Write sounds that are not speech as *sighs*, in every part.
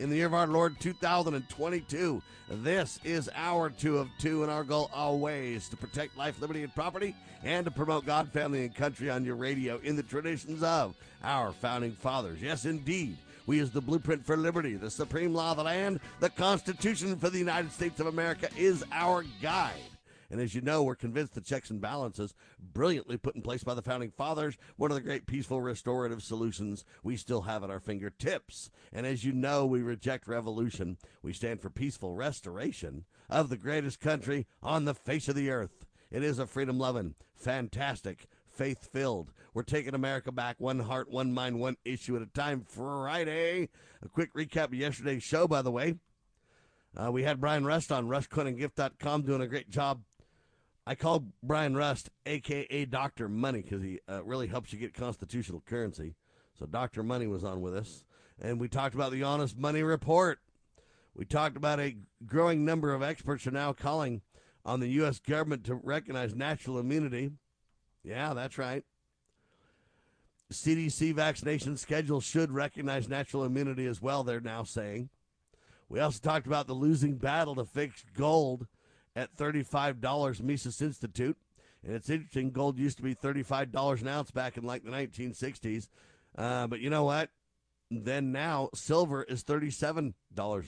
in the year of our Lord 2022. This is our two of two, and our goal always to protect life, liberty, and property, and to promote God, family, and country on your radio in the traditions of our founding fathers. Yes, indeed. We use the blueprint for liberty, the supreme law of the land, the Constitution for the United States of America is our guide. And as you know, we're convinced the checks and balances, brilliantly put in place by the founding fathers, one of the great peaceful restorative solutions we still have at our fingertips. And as you know, we reject revolution. We stand for peaceful restoration of the greatest country on the face of the earth. It is a freedom loving, fantastic, faith filled. We're taking America back one heart, one mind, one issue at a time. Friday. A quick recap of yesterday's show, by the way. Uh, we had Brian Rust on RustCoinandGift.com doing a great job I call Brian Rust, aka Doctor Money, because he uh, really helps you get constitutional currency. So Doctor Money was on with us, and we talked about the Honest Money Report. We talked about a growing number of experts are now calling on the U.S. government to recognize natural immunity. Yeah, that's right. CDC vaccination schedule should recognize natural immunity as well, they're now saying. We also talked about the losing battle to fix gold at $35 Mises Institute. And it's interesting, gold used to be $35 an ounce back in like the 1960s. Uh, but you know what? Then now silver is $37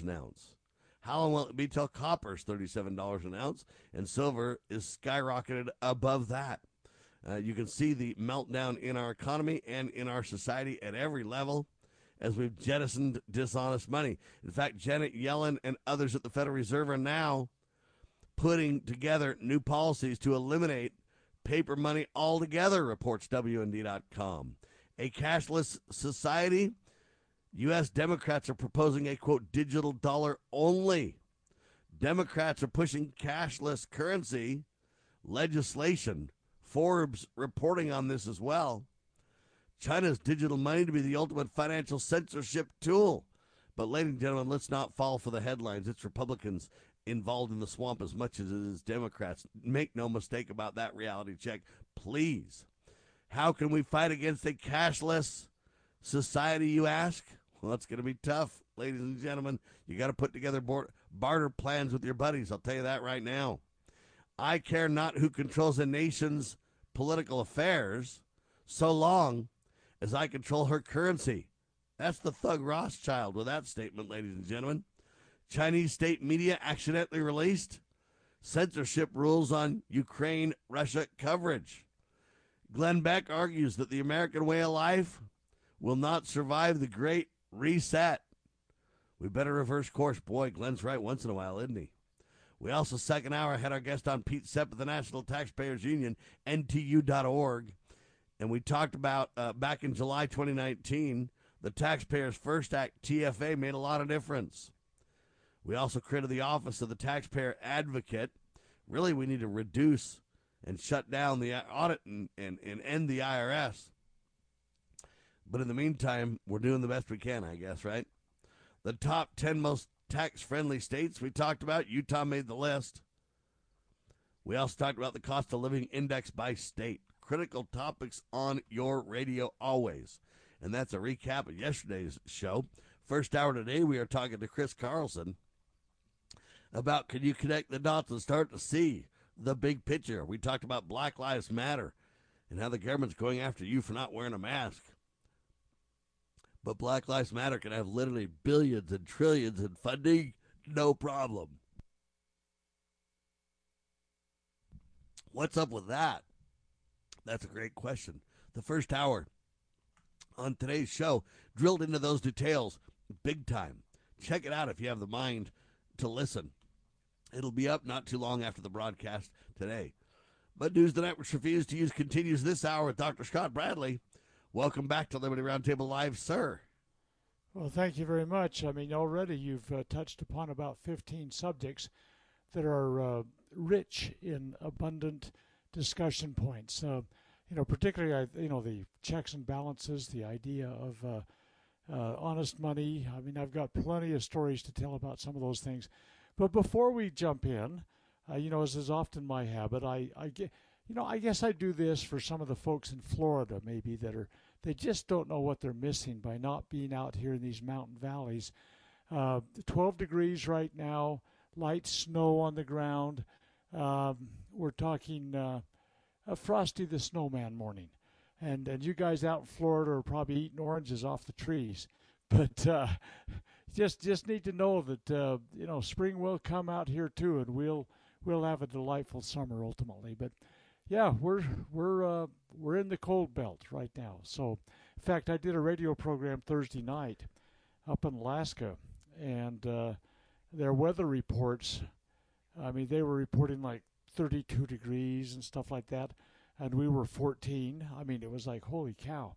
an ounce. How long will it be till copper is $37 an ounce and silver is skyrocketed above that? Uh, you can see the meltdown in our economy and in our society at every level as we've jettisoned dishonest money. In fact, Janet Yellen and others at the Federal Reserve are now putting together new policies to eliminate paper money altogether, reports WND.com. A cashless society, U.S. Democrats are proposing a quote digital dollar only. Democrats are pushing cashless currency legislation. Forbes reporting on this as well. China's digital money to be the ultimate financial censorship tool. But, ladies and gentlemen, let's not fall for the headlines. It's Republicans involved in the swamp as much as it is Democrats. Make no mistake about that reality check, please. How can we fight against a cashless society, you ask? Well, it's going to be tough, ladies and gentlemen. You got to put together barter plans with your buddies. I'll tell you that right now. I care not who controls a nation's political affairs so long as I control her currency. That's the thug Rothschild with that statement, ladies and gentlemen. Chinese state media accidentally released censorship rules on Ukraine Russia coverage. Glenn Beck argues that the American way of life will not survive the great reset. We better reverse course. Boy, Glenn's right once in a while, isn't he? We also, second hour, had our guest on Pete Sepp of the National Taxpayers Union, NTU.org. And we talked about uh, back in July 2019, the Taxpayers First Act, TFA, made a lot of difference. We also created the Office of the Taxpayer Advocate. Really, we need to reduce and shut down the audit and, and, and end the IRS. But in the meantime, we're doing the best we can, I guess, right? The top 10 most tax friendly states we talked about, Utah made the list. We also talked about the cost of living index by state. Critical topics on your radio always. And that's a recap of yesterday's show. First hour today, we are talking to Chris Carlson about can you connect the dots and start to see the big picture. We talked about Black Lives Matter and how the government's going after you for not wearing a mask. But Black Lives Matter can have literally billions and trillions in funding, no problem. What's up with that? That's a great question. The first hour on today's show drilled into those details big time. Check it out if you have the mind to listen. It'll be up not too long after the broadcast today. But News the Networks refused to use continues this hour with Dr. Scott Bradley. Welcome back to Liberty Roundtable Live, sir. Well, thank you very much. I mean, already you've uh, touched upon about 15 subjects that are uh, rich in abundant discussion points. Uh, you know, particularly, you know, the checks and balances, the idea of uh, uh, honest money. I mean, I've got plenty of stories to tell about some of those things. But before we jump in, uh, you know, as is often my habit, I, I get, you know, I guess I do this for some of the folks in Florida, maybe that are they just don't know what they're missing by not being out here in these mountain valleys. Uh, 12 degrees right now, light snow on the ground. Um, we're talking uh, Frosty the Snowman morning. And, and you guys out in Florida are probably eating oranges off the trees. *laughs* But uh, just just need to know that uh, you know spring will come out here too, and we'll we'll have a delightful summer ultimately. But yeah, we're we're uh, we're in the cold belt right now. So, in fact, I did a radio program Thursday night up in Alaska, and uh, their weather reports. I mean, they were reporting like 32 degrees and stuff like that, and we were 14. I mean, it was like holy cow.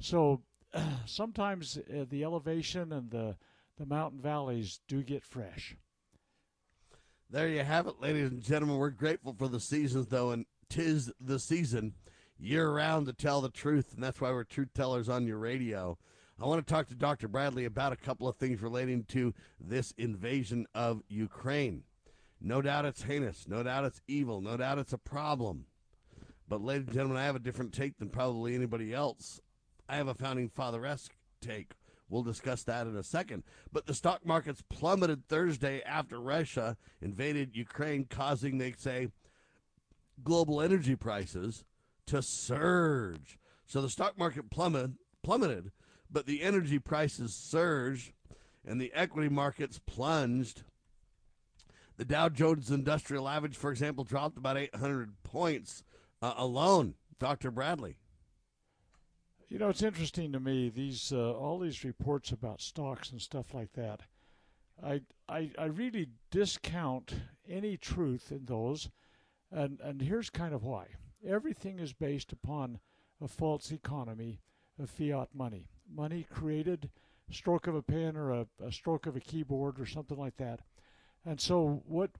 So *clears throat* sometimes uh, the elevation and the the mountain valleys do get fresh. There you have it, ladies and gentlemen. We're grateful for the seasons, though, and tis the season year round to tell the truth, and that's why we're truth tellers on your radio. I want to talk to Dr. Bradley about a couple of things relating to this invasion of Ukraine. No doubt it's heinous. No doubt it's evil. No doubt it's a problem. But, ladies and gentlemen, I have a different take than probably anybody else. I have a founding father esque take. We'll discuss that in a second. But the stock markets plummeted Thursday after Russia invaded Ukraine, causing, they say, global energy prices to surge. So the stock market plummeted, plummeted, but the energy prices surged and the equity markets plunged. The Dow Jones Industrial Average, for example, dropped about 800 points uh, alone. Dr. Bradley. You know, it's interesting to me these uh, all these reports about stocks and stuff like that. I, I I really discount any truth in those, and and here's kind of why. Everything is based upon a false economy of fiat money, money created stroke of a pen or a, a stroke of a keyboard or something like that. And so what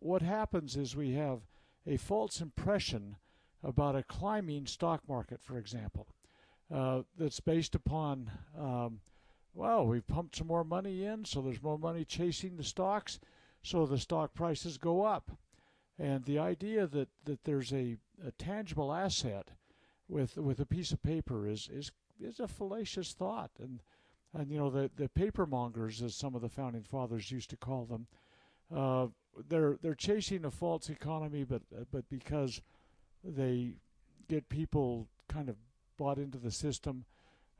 what happens is we have a false impression about a climbing stock market, for example uh, that's based upon, um, well, we've pumped some more money in, so there's more money chasing the stocks, so the stock prices go up. And the idea that, that there's a, a tangible asset with with a piece of paper is is is a fallacious thought. And and you know the the paper mongers, as some of the founding fathers used to call them, uh, they're they're chasing a false economy, but but because they get people kind of bought into the system,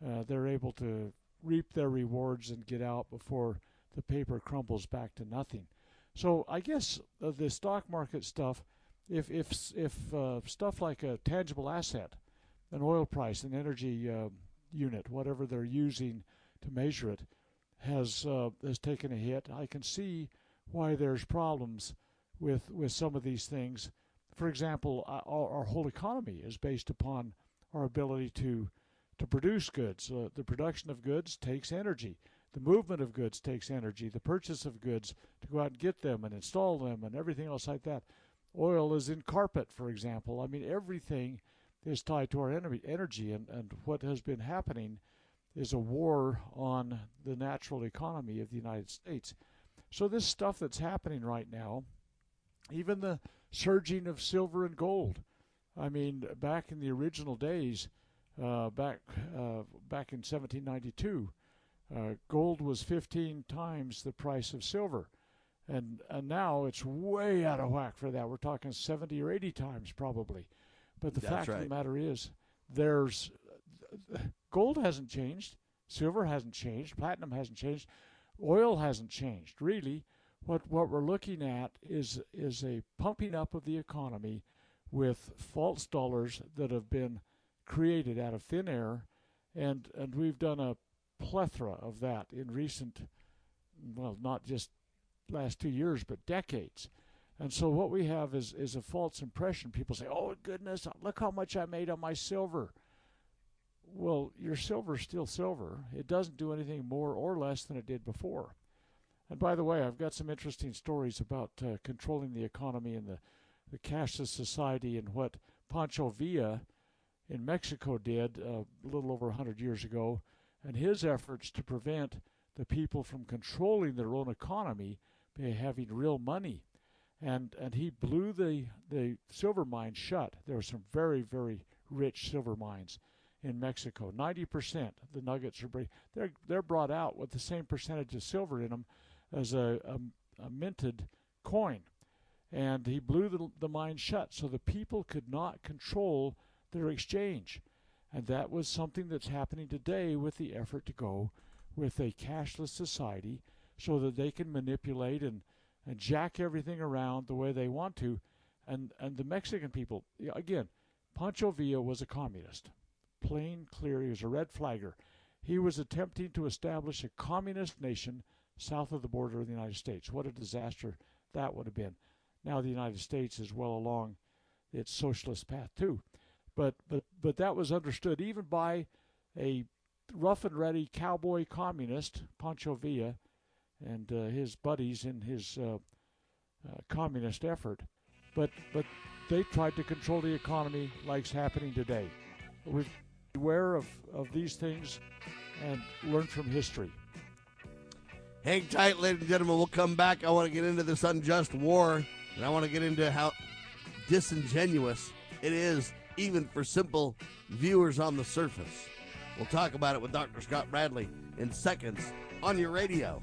uh, they're able to reap their rewards and get out before the paper crumbles back to nothing. So I guess uh, the stock market stuff, if if if uh, stuff like a tangible asset, an oil price, an energy uh, unit, whatever they're using to measure it, has uh, has taken a hit, I can see why there's problems with with some of these things. For example, uh, our, our whole economy is based upon our ability to to produce goods. Uh, the production of goods takes energy. The movement of goods takes energy. The purchase of goods to go out and get them and install them and everything else like that. Oil is in carpet, for example. I mean, everything is tied to our energy, and, and what has been happening is a war on the natural economy of the United States. So, this stuff that's happening right now, even the surging of silver and gold, I mean, back in the original days, uh, back uh, back in 1792, uh, gold was 15 times the price of silver, and and now it's way out of whack for that. We're talking 70 or 80 times probably. But the That's fact right. of the matter is, there's gold hasn't changed, silver hasn't changed, platinum hasn't changed, oil hasn't changed. Really, what what we're looking at is is a pumping up of the economy with false dollars that have been created out of thin air, and and we've done a plethora of that in recent, well, not just last two years, but decades. And so what we have is is a false impression. People say, "Oh goodness, look how much I made on my silver." Well, your silver's still silver. It doesn't do anything more or less than it did before. And by the way, I've got some interesting stories about uh, controlling the economy and the, the cashless society and what Pancho Villa in Mexico did uh, a little over 100 years ago, and his efforts to prevent the people from controlling their own economy by having real money. And, and he blew the, the silver mines shut. There were some very, very rich silver mines in Mexico. 90% of the nuggets are they're, they're brought out with the same percentage of silver in them as a, a, a minted coin. And he blew the, the mine shut so the people could not control their exchange. And that was something that's happening today with the effort to go with a cashless society so that they can manipulate and, and jack everything around the way they want to. And, and the Mexican people, again, Pancho Villa was a communist. Plain, clear, he was a red flagger. He was attempting to establish a communist nation south of the border of the United States. What a disaster that would have been. Now the United States is well along its socialist path too. But but but that was understood even by a rough and ready cowboy communist, Pancho Villa, and uh, his buddies in his uh, uh, communist effort. But but they tried to control the economy like's happening today. We're aware of, of these things and learn from history. Hang tight, ladies and gentlemen. We'll come back. I want to get into this unjust war, and I want to get into how disingenuous it is, even for simple viewers on the surface. We'll talk about it with Dr. Scott Bradley in seconds on your radio.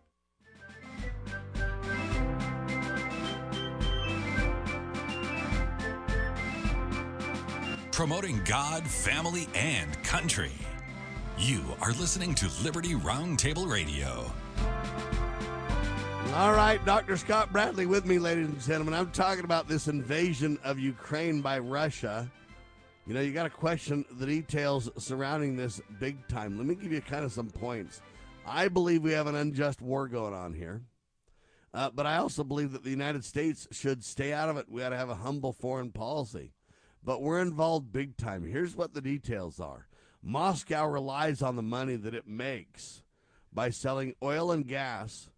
Promoting God, family, and country. You are listening to Liberty Roundtable Radio. All right, Dr. Scott Bradley with me, ladies and gentlemen. I'm talking about this invasion of Ukraine by Russia. You know, you got to question the details surrounding this big time. Let me give you kind of some points. I believe we have an unjust war going on here. Uh, but I also believe that the United States should stay out of it. We ought to have a humble foreign policy but we're involved big time. Here's what the details are Moscow relies on the money that it makes by selling oil and gas,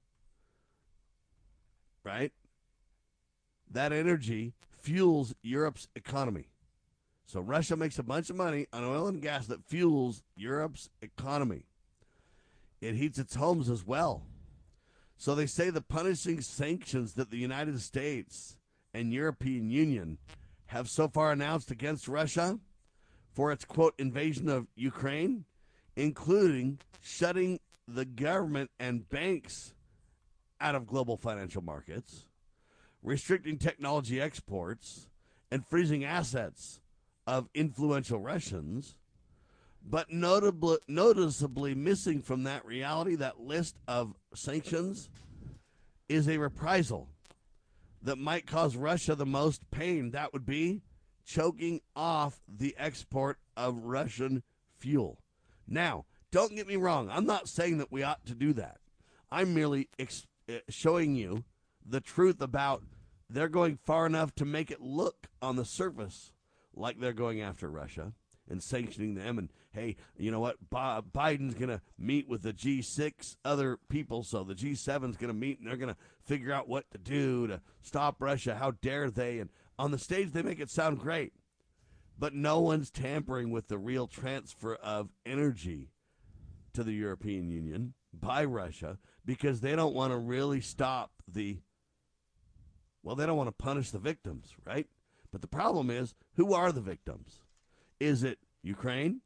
right? That energy fuels Europe's economy. So Russia makes a bunch of money on oil and gas that fuels Europe's economy. It heats its homes as well. So they say the punishing sanctions that the United States and European Union have so far announced against Russia for its quote invasion of Ukraine including shutting the government and banks out of global financial markets, restricting technology exports, and freezing assets of influential Russians. But notably, noticeably missing from that reality, that list of sanctions, is a reprisal that might cause Russia the most pain. That would be choking off the export of Russian fuel. Now, don't get me wrong. I'm not saying that we ought to do that. I'm merely ex- eh, showing you the truth about they're going far enough to make it look on the surface like they're going after Russia and sanctioning them. And hey, you know what? Biden's going to meet with the G6 other people. So the G7's going to meet and they're going to figure out what to do to stop Russia. How dare they? And on the stage, they make it sound great. But no one's tampering with the real transfer of energy to the European Union by Russia because they don't want to really stop the, well, they don't want to punish the victims, right? But the problem is, who are the victims? Is it Ukraine?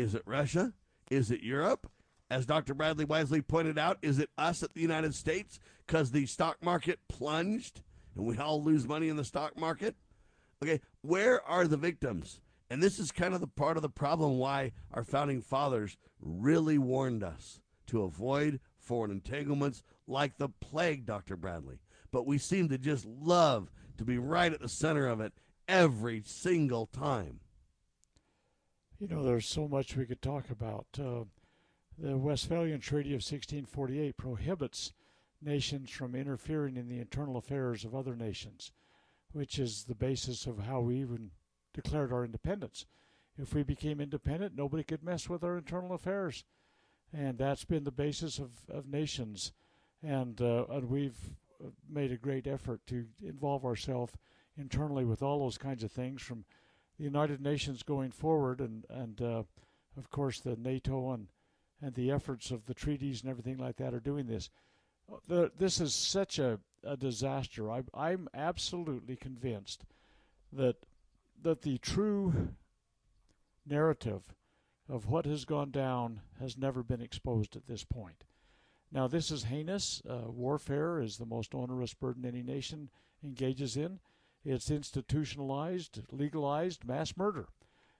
Is it Russia? Is it Europe? As Dr. Bradley wisely pointed out, is it us at the United States because the stock market plunged and we all lose money in the stock market? Okay, where are the victims? And this is kind of the part of the problem why our founding fathers really warned us to avoid foreign entanglements like the plague, Dr. Bradley. But we seem to just love to be right at the center of it every single time. You know, there's so much we could talk about. Uh, the Westphalian Treaty of 1648 prohibits nations from interfering in the internal affairs of other nations, which is the basis of how we even declared our independence. If we became independent, nobody could mess with our internal affairs. And that's been the basis of, of nations. And, uh, and we've made a great effort to involve ourselves internally with all those kinds of things from the United Nations going forward and, and uh, of course, the NATO and, and the efforts of the treaties and everything like that are doing this. The, this is such a, a disaster. I, I'm absolutely convinced that that the true narrative of what has gone down has never been exposed at this point. Now, this is heinous. Uh, warfare is the most onerous burden any nation engages in. It's institutionalized, legalized mass murder,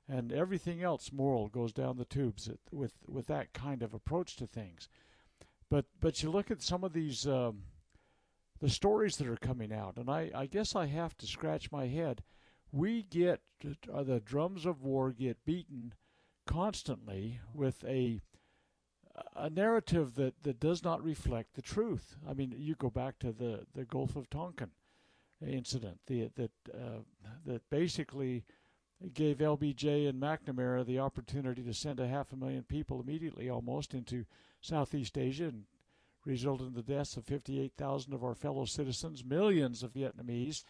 and everything else moral goes down the tubes with with that kind of approach to things. But but you look at some of these um, the stories that are coming out, and I, I guess I have to scratch my head. We get uh, the drums of war get beaten constantly with a a narrative that, that does not reflect the truth. I mean, you go back to the, the Gulf of Tonkin incident the, that uh, that basically gave LBJ and McNamara the opportunity to send a half a million people immediately almost into Southeast Asia and resulted in the deaths of 58,000 of our fellow citizens, millions of Vietnamese,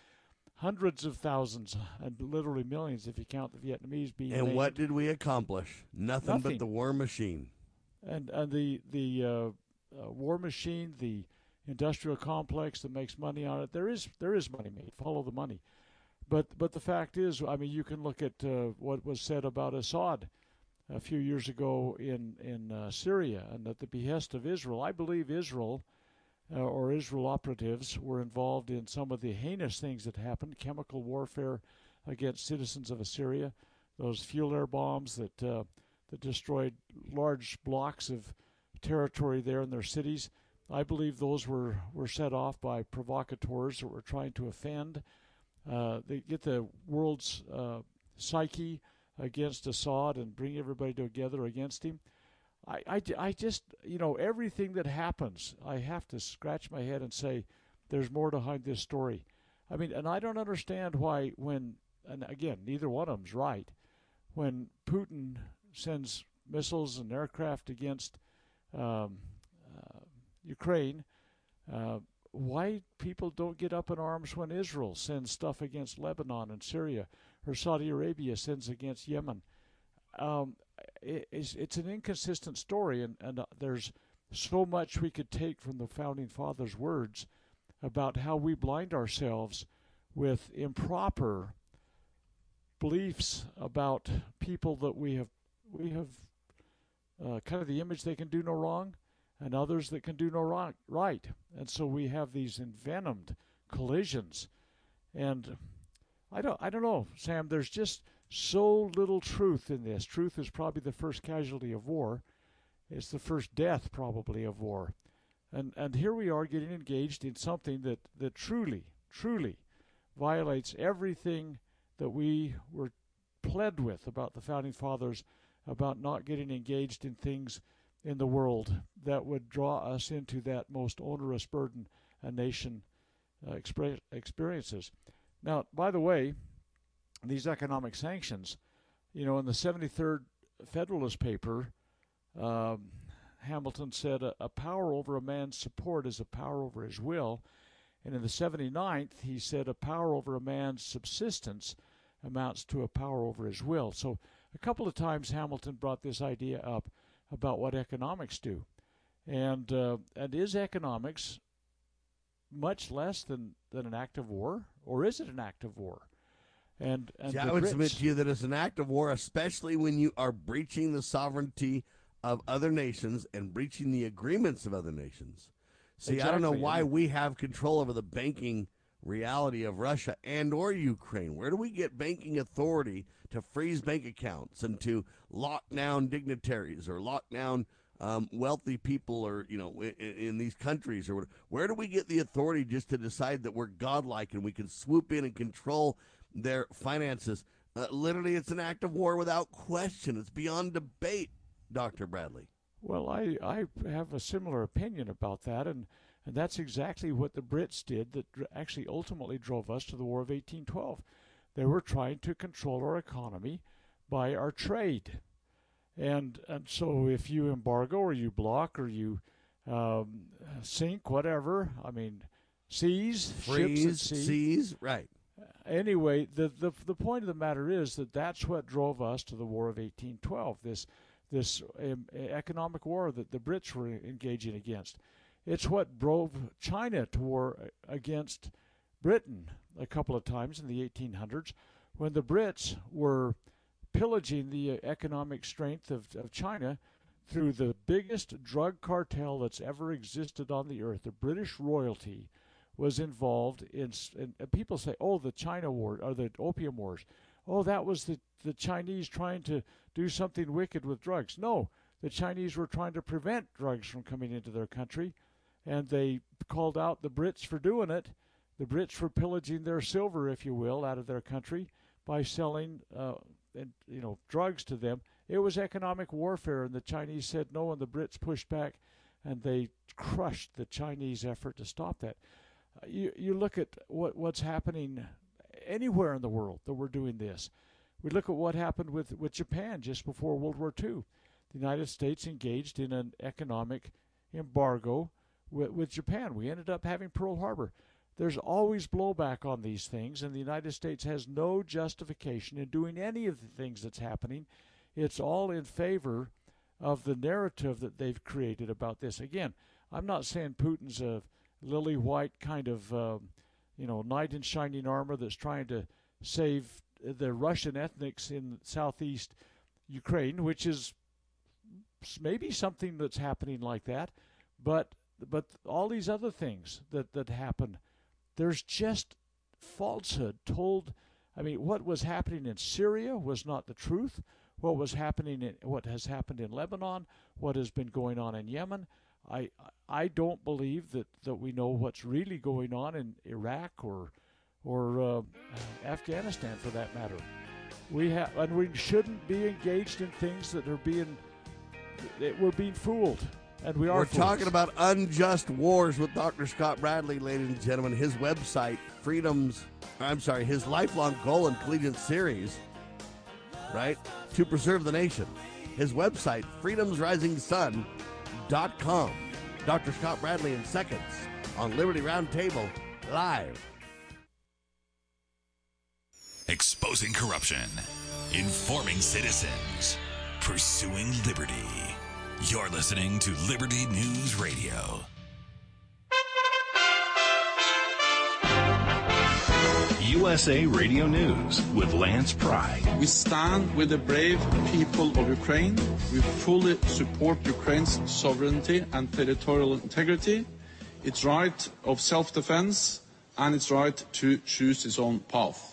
hundreds of thousands, and literally millions if you count the Vietnamese being. And named. what did we accomplish? Nothing, Nothing. but the war machine and and the the uh, uh, war machine, the industrial complex that makes money on it. There is there is money made. Follow the money, but but the fact is, I mean, you can look at uh, what was said about Assad a few years ago in in uh, Syria, and at the behest of Israel. I believe Israel. Uh, or Israel operatives were involved in some of the heinous things that happened, chemical warfare against citizens of Assyria, those fuel air bombs that uh, that destroyed large blocks of territory there in their cities. I believe those were, were set off by provocateurs that were trying to offend. Uh, they get the world's uh, psyche against Assad and bring everybody together against him. I, I, I just, you know, everything that happens, I have to scratch my head and say, there's more behind this story. I mean, and I don't understand why, when, and again, neither one of them's right, when Putin sends missiles and aircraft against um, Ukraine, uh, why people don't get up in arms when Israel sends stuff against Lebanon and Syria, or Saudi Arabia sends against Yemen. Um, it, it's, it's, an inconsistent story, and, and uh, there's so much we could take from the founding fathers' words about how we blind ourselves with improper beliefs about people that we have we have uh, kind of the image they can do no wrong, and others that can do no right. And so we have these envenomed collisions. And I don't, I don't know, Sam. There's just so little truth in this. Truth is probably the first casualty of war. It's the first death, probably, of war. And and here we are getting engaged in something that, that truly, truly violates everything that we were pled with about the founding fathers about not getting engaged in things in the world that would draw us into that most onerous burden a nation uh, experiences. Now, by the way, these economic sanctions, you know, in the 73rd Federalist paper, um, Hamilton said a, a, power over a man's support is a power over his will. And in the 79th, he said a power over a man's subsistence amounts to a power over his will. So a couple of times Hamilton brought this idea up about what economics do. And, uh, and is economics much less than, than an act of war, or is it an act of war? And, and See, I would Brits, submit to you that it's an act of war, especially when you are breaching the sovereignty of other nations and breaching the agreements of other nations. See, exactly. I don't know why we have control over the banking reality of Russia and or Ukraine. Where do we get banking authority to freeze bank accounts and to lock down dignitaries or lock down um, wealthy people or you know in, in, these countries or where do we get the authority just to decide that we're godlike and we can swoop in and control their finances? Uh, literally it's an act of war without question. It's beyond debate dr bradley. Well i i have a similar opinion about that. And and that's exactly what the brits did that actually ultimately drove us to the war of 1812 they were trying to control our economy by our trade and and so if you embargo or you block or you um, sink whatever, I mean, seize freeze, sea, seize, right. Anyway, the, the the point of the matter is that that's what drove us to the War of 1812. This this um, economic war that the Brits were engaging against. It's what drove China to war against Britain a couple of times in the 1800s when the Brits were pillaging the uh, economic strength of, of China through the biggest drug cartel that's ever existed on the earth. The British royalty was involved in, and people say, oh, the China War or the Opium Wars. Oh, that was the, the Chinese trying to do something wicked with drugs. No, the Chinese were trying to prevent drugs from coming into their country, and they called out the Brits for doing it. The Brits were pillaging their silver, if you will, out of their country by selling uh, and you know drugs to them. It was economic warfare, and the Chinese said no, and the Brits pushed back, and they crushed the Chinese effort to stop that. Uh, you you look at what what's happening anywhere in the world that we're doing this. We look at what happened with with Japan just before World War II. The United States engaged in an economic embargo with, with Japan. We ended up having Pearl Harbor. There's always blowback on these things, and the United States has no justification in doing any of the things that's happening. It's all in favor of the narrative that they've created about this. Again, I'm not saying Putin's a lily white kind of, uh, you know, knight in shining armor that's trying to save the Russian ethnics in southeast Ukraine, which is maybe something that's happening like that, but but all these other things that that happen there's just falsehood told. I mean, what was happening in Syria was not the truth. What was happening in what has happened in Lebanon, what has been going on in Yemen, I I don't believe that, that we know what's really going on in Iraq or or uh, Afghanistan for that matter. We have and we shouldn't be engaged in things that are being that we're being fooled. And we are. We're talking about unjust wars with Dr. Scott Bradley, ladies and gentlemen. His website, Freedom's, I'm sorry, his lifelong goal and collegiate series, right, to preserve the nation. His website, freedomsrisingsun.com. Dr. Scott Bradley in seconds on Liberty Roundtable live. Exposing corruption, informing citizens, pursuing liberty. You're listening to Liberty News Radio. USA Radio News with Lance Pry. We stand with the brave people of Ukraine. We fully support Ukraine's sovereignty and territorial integrity, its right of self-defense, and its right to choose its own path.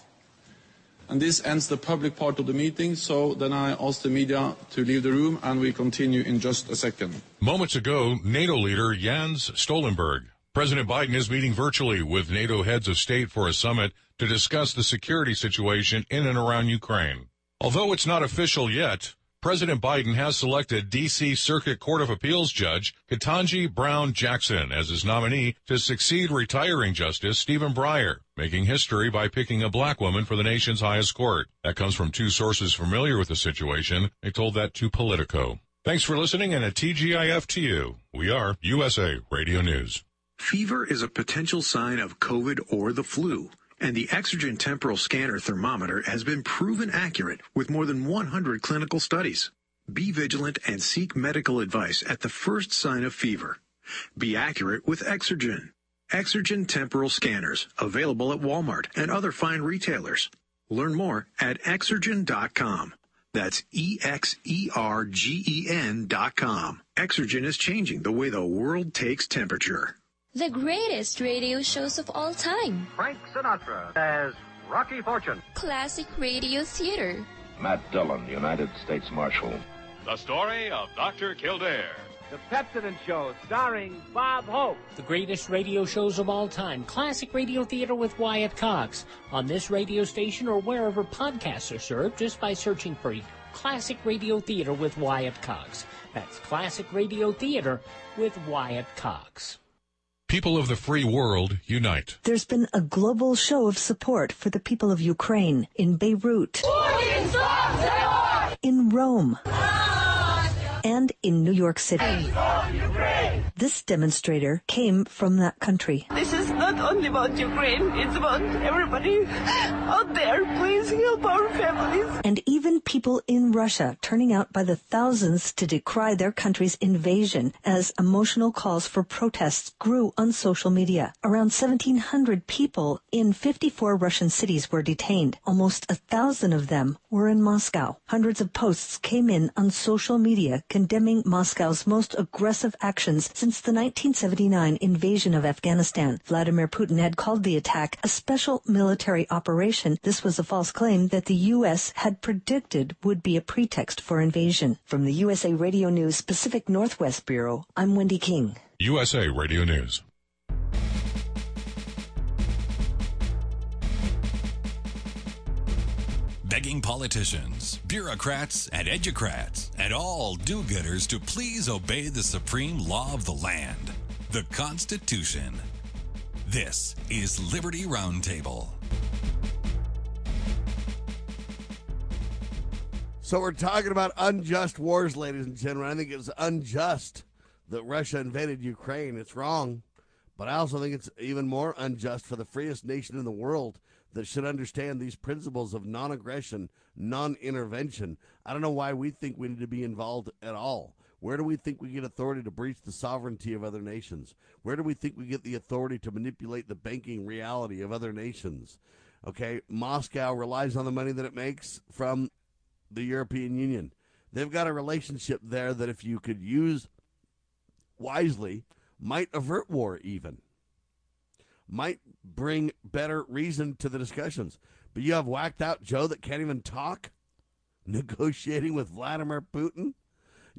And this ends the public part of the meeting, so then I ask the media to leave the room and we continue in just a second. Moments ago, NATO leader Jens Stoltenberg. President Biden is meeting virtually with NATO heads of state for a summit to discuss the security situation in and around Ukraine. Although it's not official yet, President Biden has selected D.C. Circuit Court of Appeals Judge Ketanji Brown Jackson as his nominee to succeed retiring Justice Stephen Breyer, making history by picking a black woman for the nation's highest court. That comes from two sources familiar with the situation. They told that to Politico. Thanks for listening and a TGIF to you. We are USA Radio News. Fever is a potential sign of COVID or the flu and the Exergen temporal scanner thermometer has been proven accurate with more than 100 clinical studies. Be vigilant and seek medical advice at the first sign of fever. Be accurate with Exergen. Exergen temporal scanners available at Walmart and other fine retailers. Learn more at exergen.com. That's E X E R G E N dot com. Exergen is changing the way the world takes temperature. The greatest radio shows of all time. Frank Sinatra as Rocky Fortune. Classic radio theater. Matt Dillon, United States Marshal. The story of Dr. Kildare. The Pepsodent Show, starring Bob Hope. The greatest radio shows of all time. Classic radio theater with Wyatt Cox. On this radio station or wherever podcasts are served, just by searching for Classic Radio Theater with Wyatt Cox. That's Classic Radio Theater with Wyatt Cox. People of the free world unite. There's been a global show of support for the people of Ukraine in Beirut, in Rome, and in New York City. This demonstrator came from that country. This is not only about Ukraine, it's about everybody out there. Please help our families. And even people in Russia turning out by the thousands to decry their country's invasion as emotional calls for protests grew on social media. Around 1,700 people in 54 Russian cities were detained. Almost a thousand of them were in Moscow. Hundreds of posts came in on social media condemning Moscow's most aggressive actions since the 1979 invasion of Afghanistan. Vladimir Putin had called the attack a special military operation. This was a false claim that the U.S. had predicted would be a pretext for invasion. From the USA Radio News Pacific Northwest Bureau, I'm Wendy King. USA Radio News. begging politicians, bureaucrats, and educrats, and all do gooders to please obey the supreme law of the land, the Constitution. This is Liberty Roundtable. So we're talking about unjust wars, ladies and gentlemen. I think it's unjust that Russia invaded Ukraine. It's wrong. But I also think it's even more unjust for the freest nation in the world that should understand these principles of non aggression, non intervention. I don't know why we think we need to be involved at all. Where do we think we get authority to breach the sovereignty of other nations? Where do we think we get the authority to manipulate the banking reality of other nations? Okay, Moscow relies on the money that it makes from the European Union. They've got a relationship there that, if you could use wisely, might avert war even. Might bring better reason to the discussions. But you have whacked out Joe that can't even talk, *laughs* negotiating with Vladimir Putin.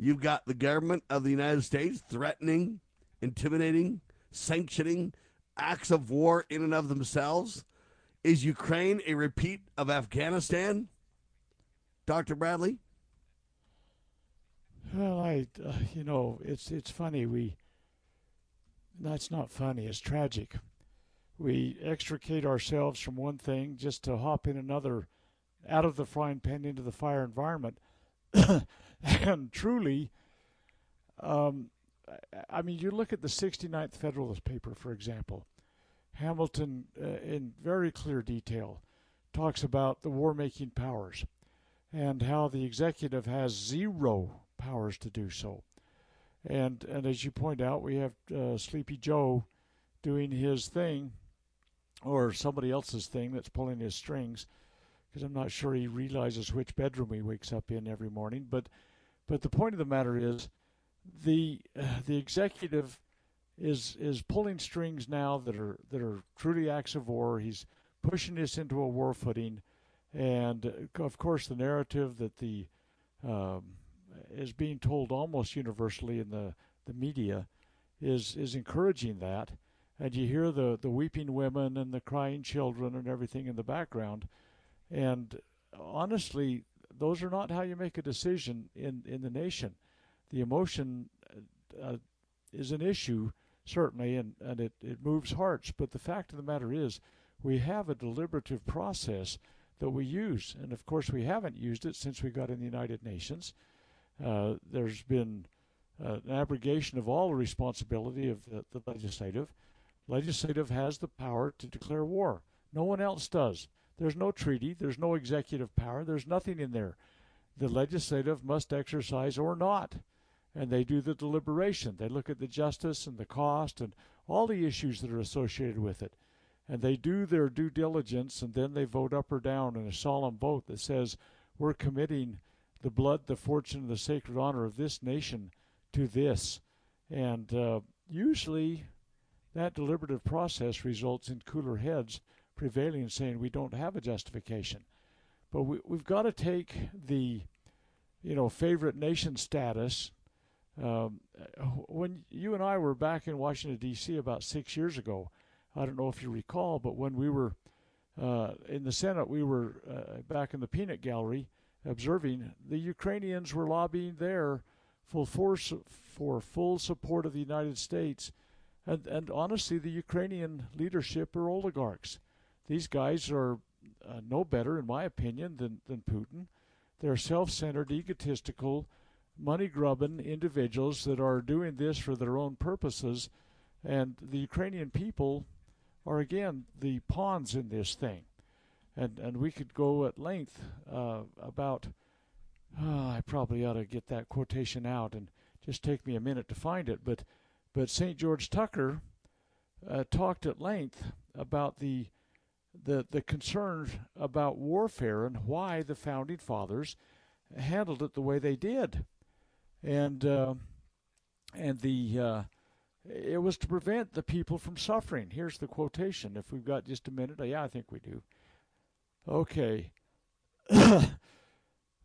You've got the government of the United States threatening, intimidating, sanctioning acts of war in and of themselves. Is Ukraine a repeat of Afghanistan? Dr. Bradley? Well, I, uh, you know, it's it's funny. We that's not funny. It's tragic. We extricate ourselves from one thing just to hop in another, out of the frying pan into the fire environment, *coughs* *laughs* and truly, um, I mean, you look at the 69th Federalist paper, for example. Hamilton, uh, in very clear detail, talks about the war-making powers and how the executive has zero powers to do so. And and as you point out, we have uh, Sleepy Joe doing his thing or somebody else's thing that's pulling his strings, because I'm not sure he realizes which bedroom he wakes up in every morning. But but the point of the matter is, the uh, *sighs* the executive is is pulling strings now that are that are truly acts of war. He's pushing this into a war footing, and uh, of course the narrative that the um, is being told almost universally in the the media is is encouraging that, and you hear the the weeping women and the crying children and everything in the background, and honestly, those are not how you make a decision in in the nation. The emotion uh, is an issue certainly, and, and it, it moves hearts. But the fact of the matter is, we have a deliberative process that we use. And of course, we haven't used it since we got in the United Nations. Uh, there's been uh, an abrogation of all responsibility of the, the legislative. Legislative has the power to declare war. No one else does. There's no treaty, there's no executive power, there's nothing in there. The legislative must exercise or not and they do the deliberation. They look at the justice and the cost and all the issues that are associated with it. And they do their due diligence and then they vote up or down in a solemn vote that says, We're committing the blood, the fortune, and the sacred honor of this nation to this. And uh, usually that deliberative process results in cooler heads prevailing and saying we don't have a justification. But we, we've got to take the, you know, favorite nation status um, when you and I were back in Washington, D.C. about six years ago, I don't know if you recall, but when we were uh, in the Senate, we were uh, back in the peanut gallery observing the Ukrainians were lobbying there full force for full support of the United States. And, and honestly, the Ukrainian leadership are oligarchs. These guys are uh, no better, in my opinion, than, than Putin. They're self centered, egotistical, money grubbing individuals that are doing this for their own purposes. And the Ukrainian people are, again, the pawns in this thing. And, and we could go at length uh, about. Uh, I probably ought to get that quotation out and just take me a minute to find it. But, but St. George Tucker uh, talked at length about the, the, the concerns about warfare and why the founding fathers handled it the way they did and uh, and the uh, it was to prevent the people from suffering. Here's the quotation. If we've got just a minute, yeah, I think we do. Okay. *coughs*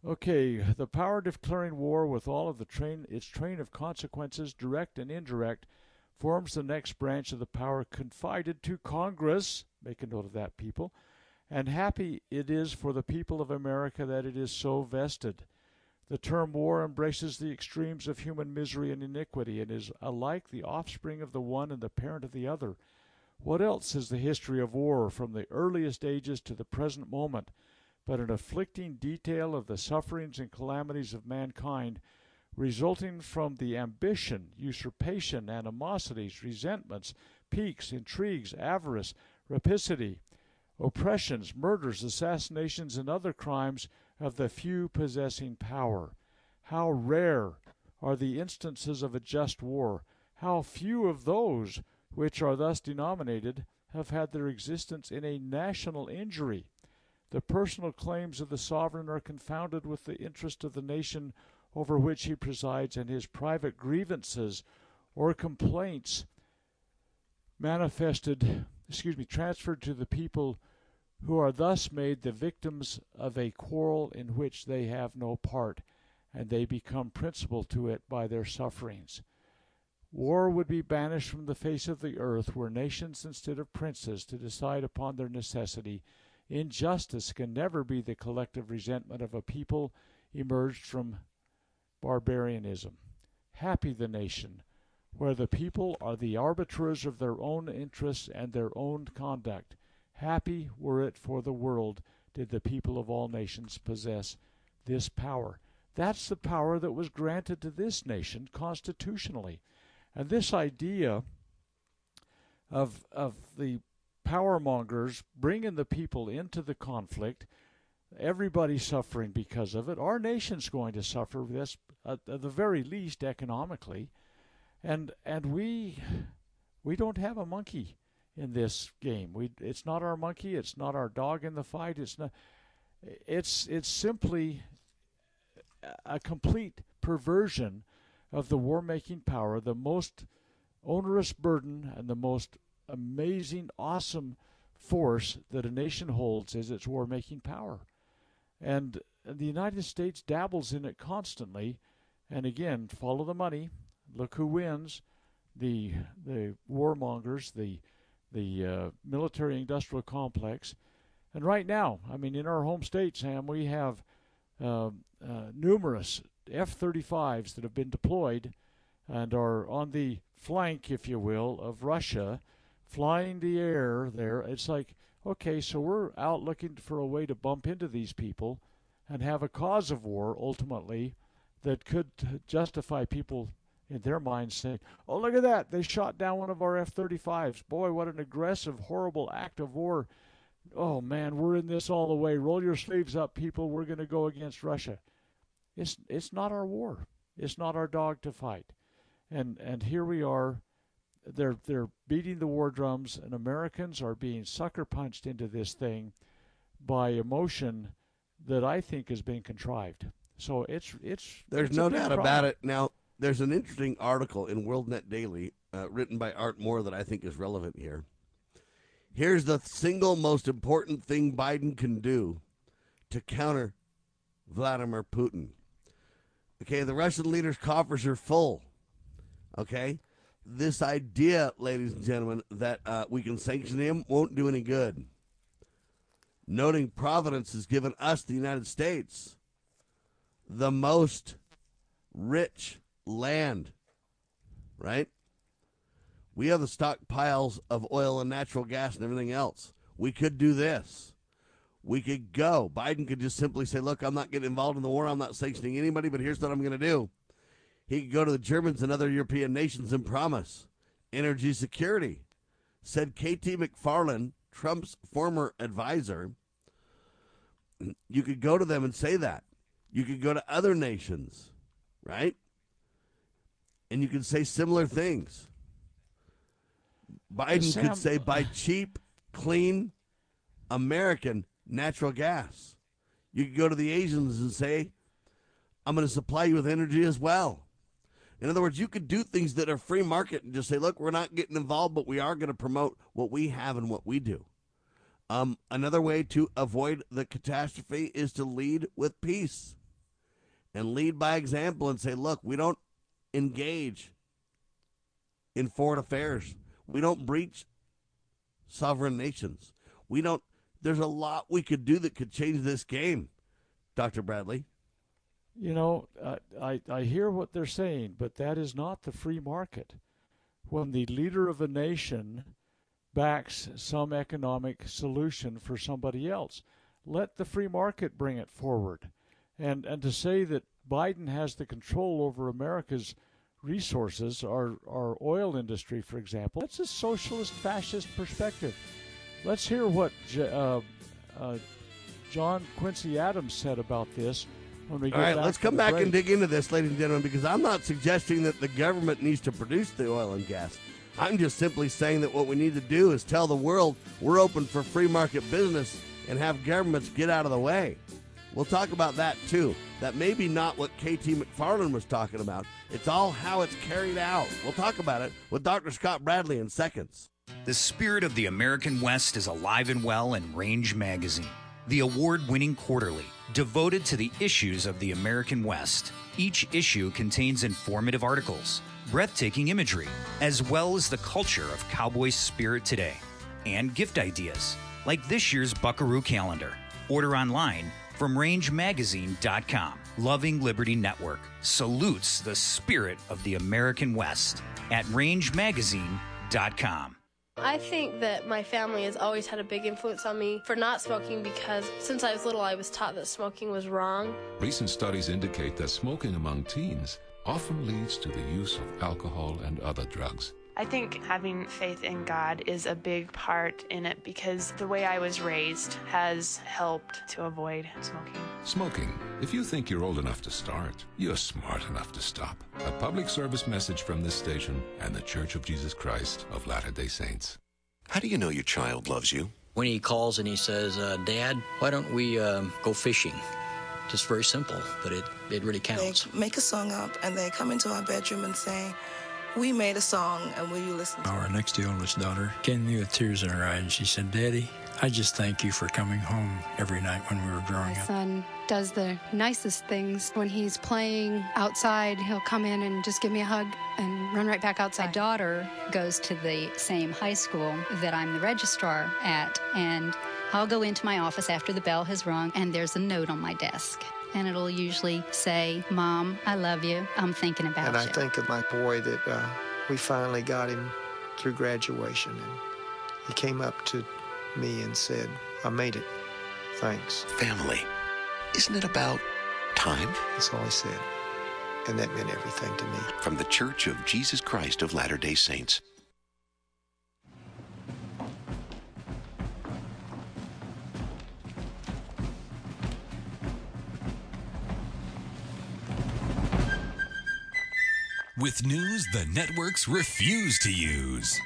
okay, the power declaring war with all of the train its train of consequences, direct and indirect, forms the next branch of the power confided to Congress. Make a note of that, people. And happy it is for the people of America that it is so vested. The term war embraces the extremes of human misery and iniquity and is alike the offspring of the one and the parent of the other. What else is the history of war from the earliest ages to the present moment but an afflicting detail of the sufferings and calamities of mankind resulting from the ambition, usurpation, animosities, resentments, piques, intrigues, avarice, rapacity, oppressions, murders, assassinations, and other crimes of the few possessing power. How rare are the instances of a just war! How few of those which are thus denominated have had their existence in a national injury! The personal claims of the sovereign are confounded with the interest of the nation over which he presides, and his private grievances or complaints manifested, excuse me, transferred to the people who are thus made the victims of a quarrel in which they have no part, and they become principal to it by their sufferings. War would be banished from the face of the earth were nations instead of princes to decide upon their necessity. Injustice can never be the collective resentment of a people emerged from barbarianism. Happy the nation where the people are the arbiters of their own interests and their own conduct Happy were it for the world did the people of all nations possess this power. That's the power that was granted to this nation constitutionally. And this idea of, of the power mongers bringing the people into the conflict, everybody suffering because of it, our nation's going to suffer this at, the very least economically. And, and we, we don't have a monkey in this game. We it's not our monkey, it's not our dog in the fight. It's not it's it's simply a complete perversion of the war making power, the most onerous burden and the most amazing, awesome force that a nation holds is its war making power. And the United States dabbles in it constantly. And again, follow the money. Look who wins. The the warmongers, the the uh, military industrial complex. And right now, I mean, in our home state, Sam, we have uh, uh, numerous F 35s that have been deployed and are on the flank, if you will, of Russia, flying the air there. It's like, okay, so we're out looking for a way to bump into these people and have a cause of war ultimately that could justify people in their minds saying, oh, look at that. They shot down one of our F 35s. Boy, what an aggressive, horrible act of war. Oh, man, we're in this all the way. Roll your sleeves up, people. We're going to go against Russia. It's, it's not our war. It's not our dog to fight. And, and here we are. They're, they're beating the war drums, and Americans are being sucker punched into this thing by emotion that I think has been contrived. So it's it's there's it's no doubt problem. about it. Now there's an interesting article in WorldNet Daily uh, written by Art Moore that I think is relevant here. Here's the single most important thing Biden can do to counter Vladimir Putin. Okay, the Russian leader's coffers are full. Okay, this idea, ladies and gentlemen, that uh, we can sanction him won't do any good. Noting Providence has given us, the United States, the most rich land, right? We have the stockpiles of oil and natural gas and everything else. We could do this. We could go. Biden could just simply say, Look, I'm not getting involved in the war. I'm not sanctioning anybody, but here's what I'm going to do. He could go to the Germans and other European nations and promise energy security. Said KT McFarland, Trump's former advisor. You could go to them and say that. You could go to other nations, right? And you could say similar things. Biden Sam, could say buy cheap, clean, American natural gas. You could go to the Asians and say, I'm going to supply you with energy as well. In other words, you could do things that are free market and just say, look, we're not getting involved, but we are going to promote what we have and what we do. Um, another way to avoid the catastrophe is to lead with peace and lead by example and say, look, we don't engage in foreign affairs. We don't breach sovereign nations. We don't, there's a lot we could do that could change this game, Dr. Bradley. You know, I, I hear what they're saying, but that is not the free market. When the leader of a nation backs some economic solution for somebody else, let the free market bring it forward. And and to say that Biden has the control over America's resources, our our oil industry, for example, that's a socialist fascist perspective. Let's hear what uh, uh, John Quincy Adams said about this. When we All right, let's come back break. and dig into this, ladies and gentlemen, because I'm not suggesting that the government needs to produce the oil and gas. I'm just simply saying that what we need to do is tell the world we're open for free market business and have governments get out of the way. We'll talk about that too. That may be not what KT McFarland was talking about. It's all how it's carried out. We'll talk about it with Dr. Scott Bradley in seconds. The spirit of the American West is alive and well in Range Magazine, the award winning quarterly devoted to the issues of the American West. Each issue contains informative articles, breathtaking imagery, as well as the culture of cowboy spirit today, and gift ideas, like this year's Buckaroo calendar. Order online from rangemagazine.com. Loving Liberty Network salutes the spirit of the American West at rangemagazine.com. I think that my family has always had a big influence on me for not smoking because since I was little, I was taught that smoking was wrong. Recent studies indicate that smoking among teens often leads to the use of alcohol and other drugs. I think having faith in God is a big part in it because the way I was raised has helped to avoid smoking. Smoking. If you think you're old enough to start, you're smart enough to stop. A public service message from this station and the Church of Jesus Christ of Latter day Saints. How do you know your child loves you? When he calls and he says, uh, Dad, why don't we um, go fishing? Just very simple, but it, it really counts. They make a song up and they come into our bedroom and say, We made a song and will you listen to Our next to oldest daughter came to me with tears in her eyes and she said, Daddy, I just thank you for coming home every night when we were growing up. My up. son does the nicest things. When he's playing outside, he'll come in and just give me a hug and run right back outside. My daughter goes to the same high school that I'm the registrar at, and I'll go into my office after the bell has rung, and there's a note on my desk. And it'll usually say, Mom, I love you. I'm thinking about and you. And I think of my boy that uh, we finally got him through graduation, and he came up to me and said, I made it. Thanks. Family. Isn't it about time? That's all he said. And that meant everything to me. From the Church of Jesus Christ of Latter day Saints. With news the networks refuse to use.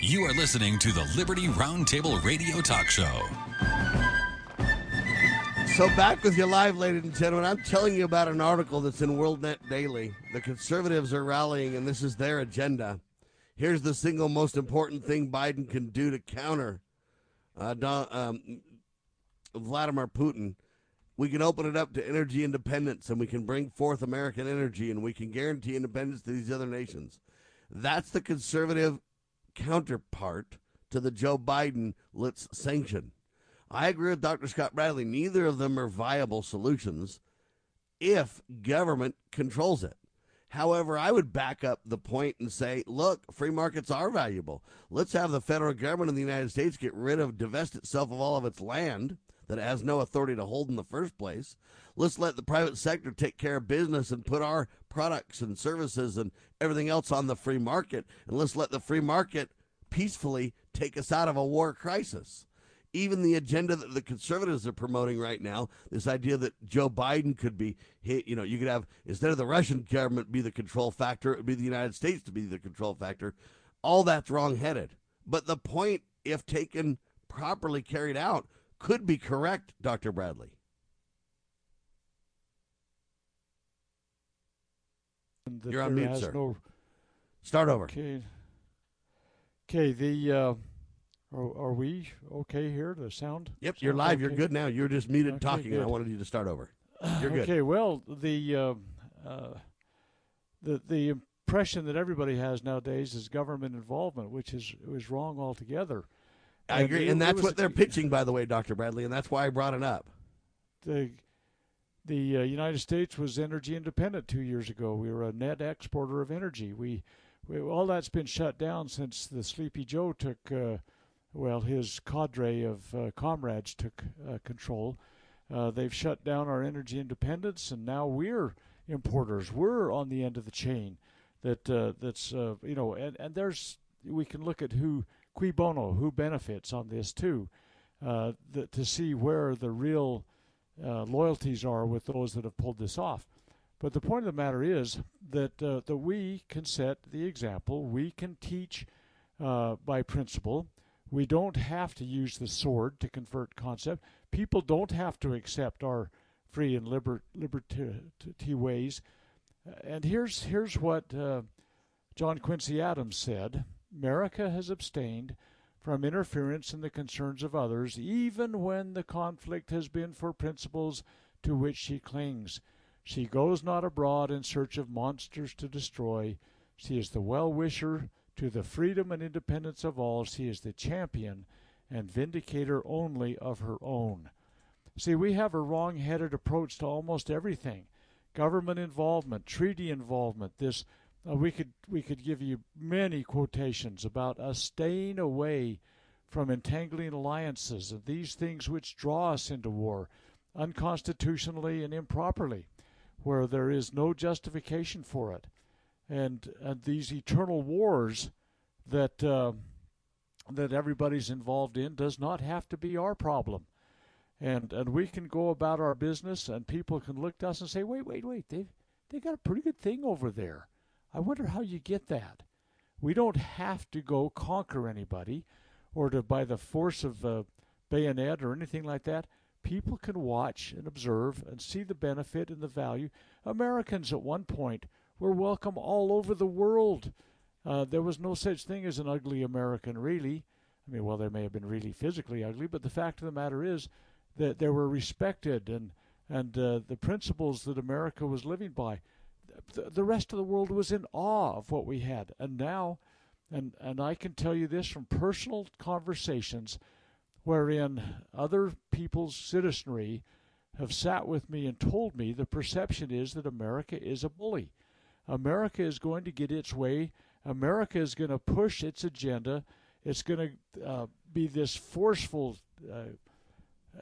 You are listening to the Liberty Roundtable Radio Talk Show. So back with you live, ladies and gentlemen. I'm telling you about an article that's in WorldNet Daily. The conservatives are rallying, and this is their agenda. Here's the single most important thing Biden can do to counter uh, Don, um, Vladimir Putin. We can open it up to energy independence, and we can bring forth American energy, and we can guarantee independence to these other nations. That's the conservative counterpart to the Joe Biden let's sanction. I agree with Dr. Scott Bradley. Neither of them are viable solutions if government controls it. However, I would back up the point and say, look, free markets are valuable. Let's have the federal government in the United States get rid of, divest itself of all of its land that has no authority to hold in the first place. Let's let the private sector take care of business and put our products and services and everything else on the free market. And let's let the free market peacefully take us out of a war crisis even the agenda that the conservatives are promoting right now, this idea that Joe Biden could be hit, you know, you could have, instead of the Russian government be the control factor, it would be the United States to be the control factor. All that's wrongheaded. But the point, if taken properly carried out, could be correct, Dr. Bradley. You're on mute, sir. no- Start over. Okay. Okay. The uh, are, are we okay here? The sound. Yep, you're sound live. You're good now. You're just muted Okay, talking, and I wanted you to start over. You're good. Okay. Well, the uh, uh, the the impression that everybody has nowadays is government involvement, which is is wrong altogether. I agree. it- And that's what they're pitching, by the way, Dr. Bradley, and that's why I brought it up. the the uh, United States was energy independent two years ago. We were a net exporter of energy. We, we all that's been shut down since the Sleepy Joe took, uh, well, his cadre of uh, comrades took uh, control. Uh, they've shut down our energy independence, and now we're importers. We're on the end of the chain. That uh, that's uh, you know, and and there's we can look at who cui bono who benefits on this too, uh, the, to see where the real uh, loyalties are with those that have pulled this off. But the point of the matter is that uh, that we can set the example. We can teach uh, by principle. We don't have to use the sword to convert concept. People don't have to accept our free and liber- liberty ways. And here's here's what uh, John Quincy Adams said: America has abstained from interference in the concerns of others, even when the conflict has been for principles to which she clings. She goes not abroad in search of monsters to destroy. She is the well wisher to the freedom and independence of all. She is the champion and vindicator only of her own. See, we have a wrong headed approach to almost everything government involvement, treaty involvement, this uh, we could we could give you many quotations about us staying away from entangling alliances and these things which draw us into war unconstitutionally and improperly, where there is no justification for it, and and these eternal wars that uh, that everybody's involved in does not have to be our problem. And and we can go about our business and people can look to us and say, wait, wait, wait, they've they got a pretty good thing over there. I wonder how you get that. We don't have to go conquer anybody. or to by the force of a bayonet or anything like that. People can watch and observe and see the benefit and the value. Americans at one point were welcome all over the world. Uh, there was no such thing as an ugly American, really. I mean, well, there may have been really physically ugly, but the fact of the matter is that they were respected and and uh, the principles that America was living by. The, the rest of the world was in awe of what we had, and now, and and I can tell you this from personal conversations, wherein other people's citizenry have sat with me and told me the perception is that America is a bully. America is going to get its way. America is going to push its agenda. It's going to uh, be this forceful uh,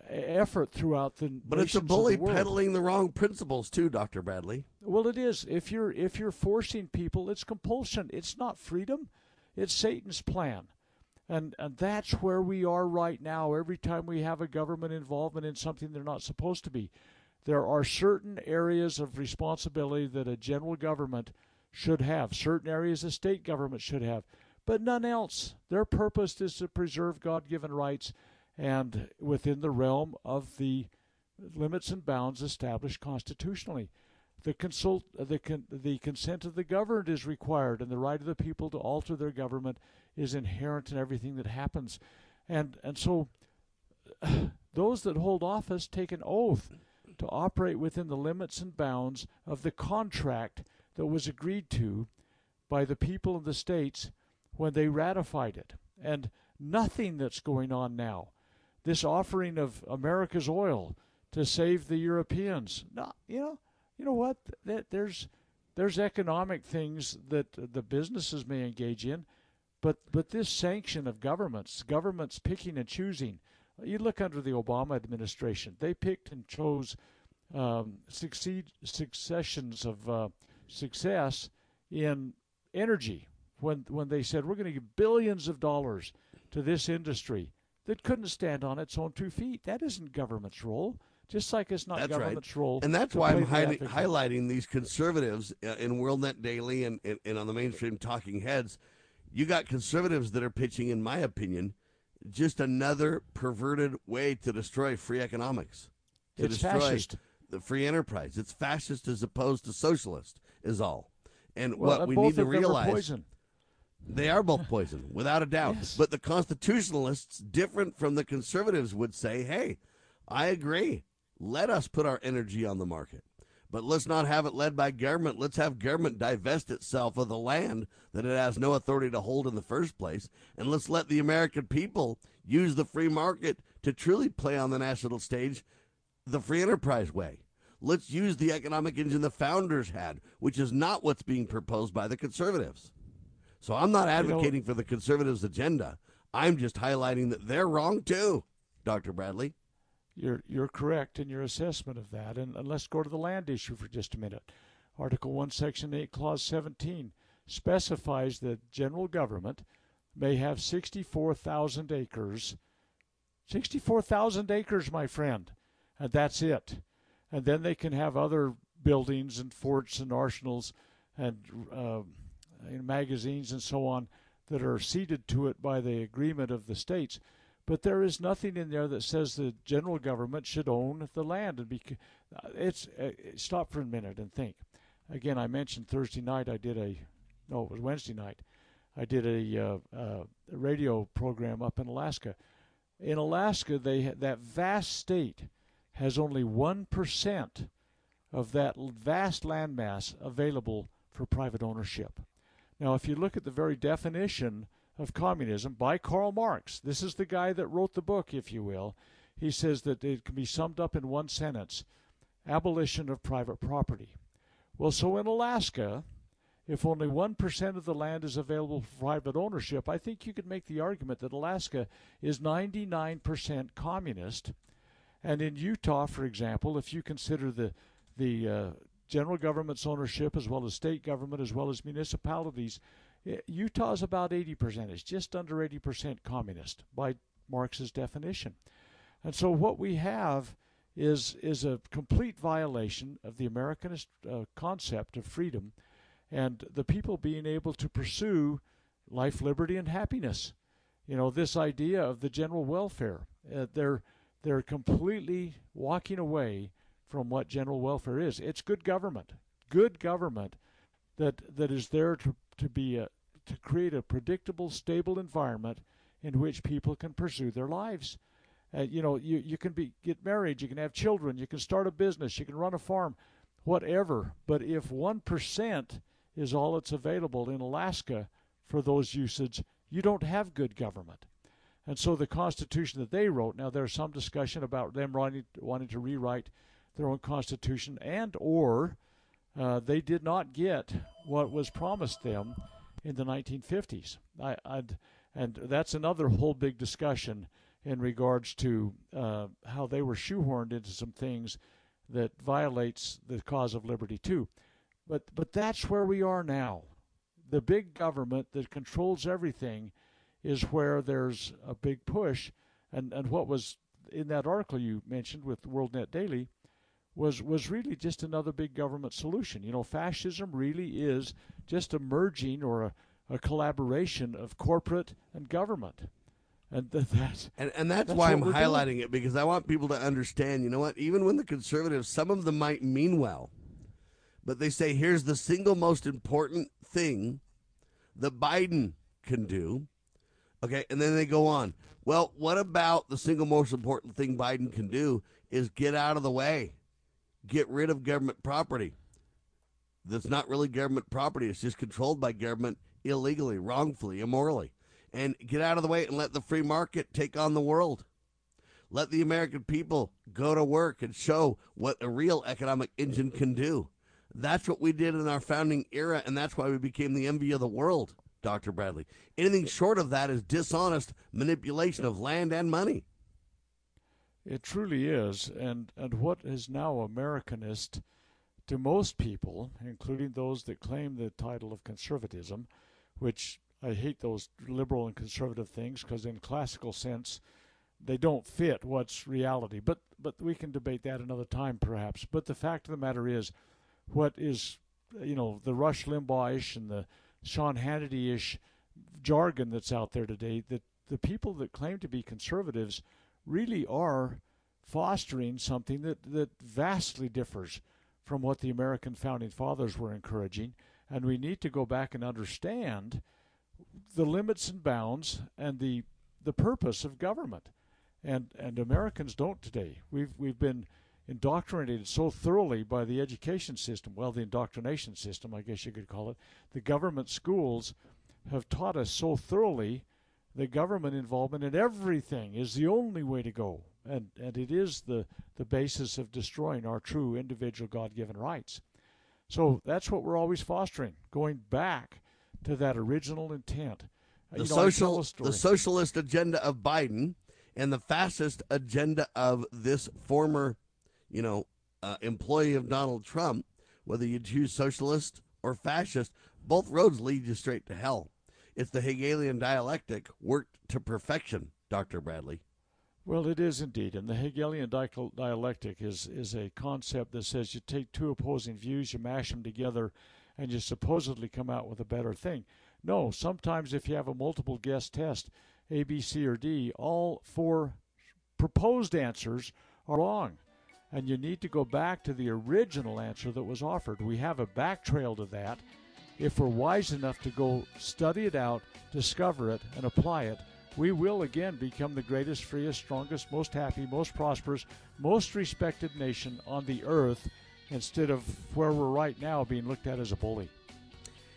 effort throughout the. But it's a bully the peddling the wrong principles too, Doctor Bradley. Well, it is. If you're if you're forcing people, it's compulsion. It's not freedom. It's Satan's plan. And, and that's where we are right now. Every time we have a government involvement in something they're not supposed to be, there are certain areas of responsibility that a general government should have, certain areas a state government should have, but none else. Their purpose is to preserve God given rights and within the realm of the limits and bounds established constitutionally. The, consult, the, con, the consent of the governed is required, and the right of the people to alter their government is inherent in everything that happens. And, and so *sighs* those that hold office take an oath to operate within the limits and bounds of the contract that was agreed to by the people of the states when they ratified it. And nothing that's going on now this offering of America's oil to save the Europeans. No, you know, you know what? That there's there's economic things that the businesses may engage in, but but this sanction of governments, governments picking and choosing. You look under the Obama administration; they picked and chose um, succeed successions of uh, success in energy when when they said we're going to give billions of dollars to this industry that couldn't stand on its own two feet. That isn't government's role. Just like it's not that's government's right. role. And that's why I'm hi- highlighting these conservatives uh, in WorldNet Daily and, and, and on the mainstream talking heads. You got conservatives that are pitching, in my opinion, just another perverted way to destroy free economics. To it's destroy fascist. the free enterprise. It's fascist as opposed to socialist, is all. And well, what we need to of them are realize. They are both poison, without a doubt. Yes. But the constitutionalists, different from the conservatives, would say, hey, I agree. Let us put our energy on the market. But let's not have it led by government. Let's have government divest itself of the land that it has no authority to hold in the first place. And let's let the American people use the free market to truly play on the national stage the free enterprise way. Let's use the economic engine the founders had, which is not what's being proposed by the conservatives. So I'm not advocating you know, for the conservatives' agenda. I'm just highlighting that they're wrong too, Dr. Bradley. You're you're correct in your assessment of that. And, and let's go to the land issue for just a minute. Article 1, Section 8, Clause 17 specifies that general government may have 64,000 acres. 64,000 acres, my friend. And that's it. And then they can have other buildings and forts and arsenals and um, uh, magazines and so on that are ceded to it by the agreement of the states. But there is nothing in there that says the general government should own the land. And be, it's uh, stop for a minute and think. Again, I mentioned Thursday night. I did a no, it was Wednesday night. I did a, uh, uh, radio program up in Alaska. In Alaska, they that vast state has only one percent of that vast landmass available for private ownership. Now, if you look at the very definition of communism by Karl Marx, this is the guy that wrote the book, if you will. He says that it can be summed up in one sentence abolition of private property. Well, so in Alaska, if only 1% of the land is available for private ownership, I think you could make the argument that Alaska is 99% communist. And in Utah, for example, if you consider the, the uh, general government's ownership as well as state government as well as municipalities. Eh, Utah is about 80%. It's just under 80% communist by Marx's definition. And so what we have is is a complete violation of the Americanist uh, concept of freedom and the people being able to pursue life, liberty, and happiness. You know, this idea of the general welfare. Uh, they're they're completely walking away from what general welfare is. It's good government, good government that that is there to to be a, to create a predictable, stable environment in which people can pursue their lives. Uh, you know, you you can be get married, you can have children, you can start a business, you can run a farm, whatever. But if one percent is all that's available in Alaska for those usage, you don't have good government. And so the Constitution that they wrote, now there's some discussion about them wanting, wanting to rewrite their own Constitution and or uh, they did not get what was promised them in the 1950s. I, and that's another whole big discussion in regards to uh, how they were shoehorned into some things that violates the cause of liberty too. But but that's where we are now. The big government that controls everything is where there's a big push. And, and what was in that article you mentioned with WorldNet Daily was was really just another big government solution. You know, fascism really is just a merging or a, a collaboration of corporate and government. And th- *laughs* that's and, and that's, that's why I'm highlighting doing. it because I want people to understand. You know what? Even when the conservatives, some of them might mean well, but they say here's the single most important thing that Biden can do. Okay, and then they go on. Well, what about the single most important thing Biden can do is get out of the way, get rid of government property. That's not really government property. It's just controlled by government illegally, wrongfully, immorally. And get out of the way and let the free market take on the world. Let the American people go to work and show what a real economic engine can do. That's what we did in our founding era, and that's why we became the envy of the world, Dr. Bradley. Anything short of that is dishonest manipulation of land and money. It truly is, and and what is now Americanist to most people, including those that claim the title of conservatism, which I hate those liberal and conservative things because in classical sense they don't fit what's reality. But but we can debate that another time perhaps. But the fact of the matter is, what is you know the Rush Limbaugh-ish and the Sean Hannity-ish jargon that's out there today that the people that claim to be conservatives really are fostering something that, that vastly differs from what the American founding fathers were encouraging. And we need to go back and understand the limits and bounds and the the purpose of government. And and Americans don't today. We've we've been indoctrinated so thoroughly by the education system, well the indoctrination system I guess you could call it. The government schools have taught us so thoroughly that government involvement in everything is the only way to go. And and it is the, the basis of destroying our true individual God given rights. So that's what we're always fostering, going back to that original intent. The you know, social the socialist agenda of Biden and the fascist agenda of this former, you know, uh, employee of Donald Trump, whether you choose socialist or fascist, both roads lead you straight to hell. It's the Hegelian dialectic worked to perfection, Dr. Bradley. Well, it is indeed, and the Hegelian dialectic is is a concept that says you take two opposing views, you mash them together, and you supposedly come out with a better thing. No, sometimes if you have a multiple guess test, A, B, C, or D, all four proposed answers are wrong, and you need to go back to the original answer that was offered. We have a back trail to that. If we're wise enough to go study it out, discover it, and apply it, we will again become the greatest, freest, strongest, most happy, most prosperous, most respected nation on the earth instead of where we're right now being looked at as a bully.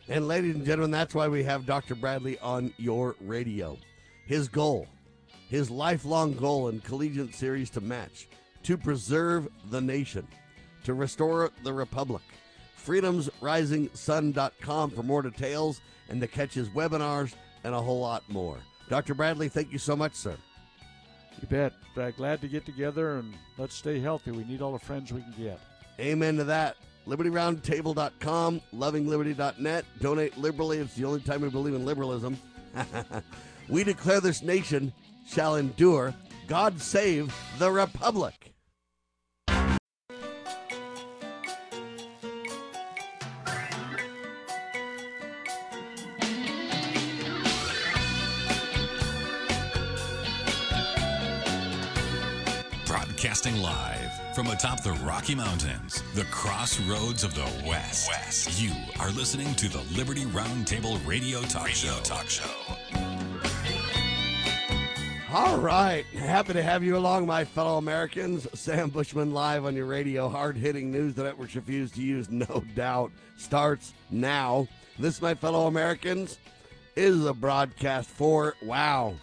And ladies and gentlemen, that's why we have Dr. Bradley on your radio. His goal, his lifelong goal in collegiate series to match, to preserve the nation, to restore the republic. FreedomsRisingSun.com for more details and to catch his webinars and a whole lot more. Dr. Bradley, thank you so much, sir. You bet. Uh, glad to get together and let's stay healthy. We need all the friends we can get. Amen to that. LibertyRoundtable.com, LovingLiberty.net. Donate liberally. It's the only time we believe in liberalism. *laughs* we declare this nation shall endure. God save the Republic. Broadcasting live from atop the Rocky Mountains, the crossroads of the West. West. You are listening to the Liberty Roundtable Radio Talk radio Show. Talk Show. All right. Happy to have you along, my fellow Americans. Sam Bushman live on your radio. Hard hitting news the networks refuse to use, no doubt, starts now. This, my fellow Americans, is a broadcast for, wow,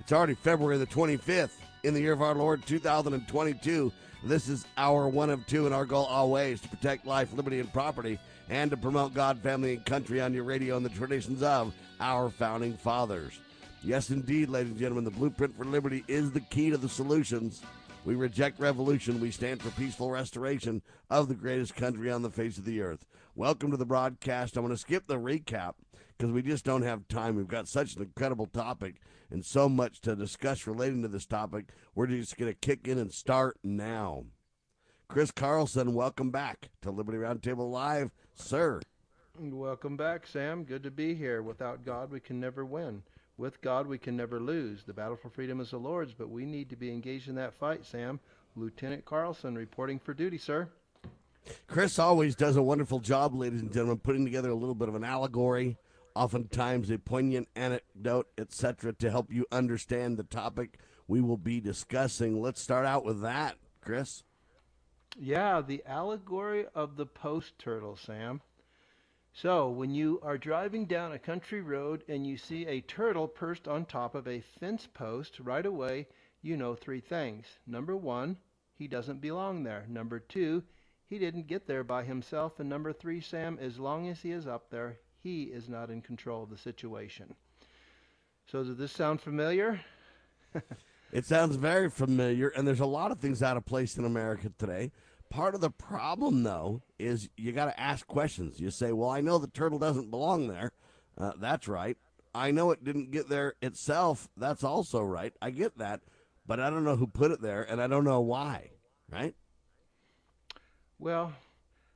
it's already February the 25th in the year of our Lord 2022. This is our one of two, and our goal always to protect life, liberty, and property, and to promote God, family, and country on your radio and the traditions of our founding fathers. Yes, indeed, ladies and gentlemen, the blueprint for liberty is the key to the solutions. We reject revolution. We stand for peaceful restoration of the greatest country on the face of the earth. Welcome to the broadcast. I'm going to skip the recap because we just don't have time. We've got such an incredible topic and so much to discuss relating to this topic. We're just going to kick in and start now. Chris Carlson, welcome back to Liberty Roundtable Live, sir. Welcome back, Sam. Good to be here. Without God, we can never win. With God, we can never lose. The battle for freedom is the Lord's, but we need to be engaged in that fight, Sam. Lieutenant Carlson reporting for duty, sir. Chris always does a wonderful job, ladies and gentlemen, putting together a little bit of an allegory, oftentimes a poignant anecdote, etc., to help you understand the topic we will be discussing. Let's start out with that, Chris. Yeah, the allegory of the post turtle, Sam. So, when you are driving down a country road and you see a turtle perched on top of a fence post, right away you know three things. Number one, he doesn't belong there. Number two, he didn't get there by himself. And number three, Sam, as long as he is up there, he is not in control of the situation. So, does this sound familiar? *laughs* it sounds very familiar, and there's a lot of things out of place in America today. Part of the problem, though, is you got to ask questions. You say, Well, I know the turtle doesn't belong there. Uh, that's right. I know it didn't get there itself. That's also right. I get that. But I don't know who put it there, and I don't know why. Right? Well,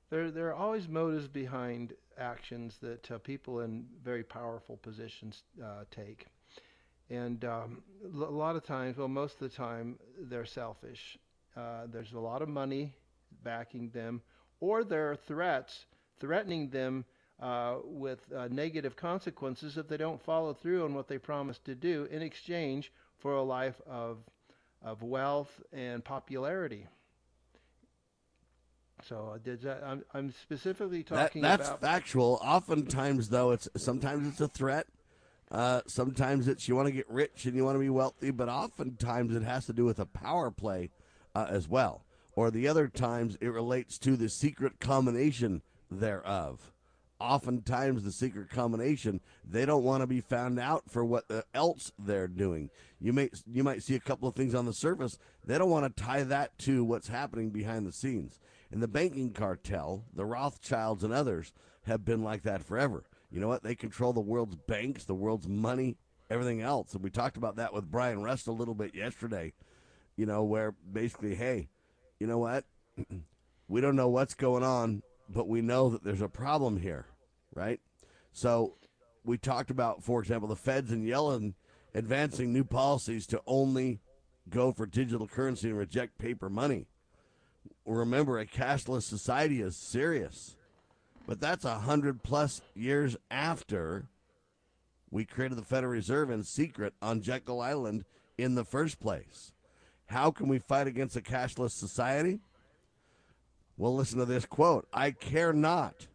there, there are always motives behind actions that uh, people in very powerful positions uh, take. And um, a lot of times, well, most of the time, they're selfish. Uh, there's a lot of money backing them, or there are threats threatening them uh, with uh, negative consequences if they don't follow through on what they promised to do in exchange for a life of, of wealth and popularity. So did that, I'm, I'm specifically talking that, that's about. factual. Oftentimes, though, it's sometimes it's a threat. Uh, sometimes it's you want to get rich and you want to be wealthy, but oftentimes it has to do with a power play uh, as well or the other times it relates to the secret combination thereof. Oftentimes, the secret combination they don't want to be found out for what else they're doing. You may you might see a couple of things on the surface. They don't want to tie that to what's happening behind the scenes. In the banking cartel, the Rothschilds and others have been like that forever. You know what? They control the world's banks, the world's money, everything else. And we talked about that with Brian Rust a little bit yesterday. You know, where basically, hey, you know what? *clears throat* we don't know what's going on, but we know that there's a problem here, right? So we talked about, for example, the feds and Yellen advancing new policies to only go for digital currency and reject paper money. Remember, a cashless society is serious, but that's a hundred plus years after we created the Federal Reserve in secret on Jekyll Island in the first place. How can we fight against a cashless society? Well, listen to this quote I care not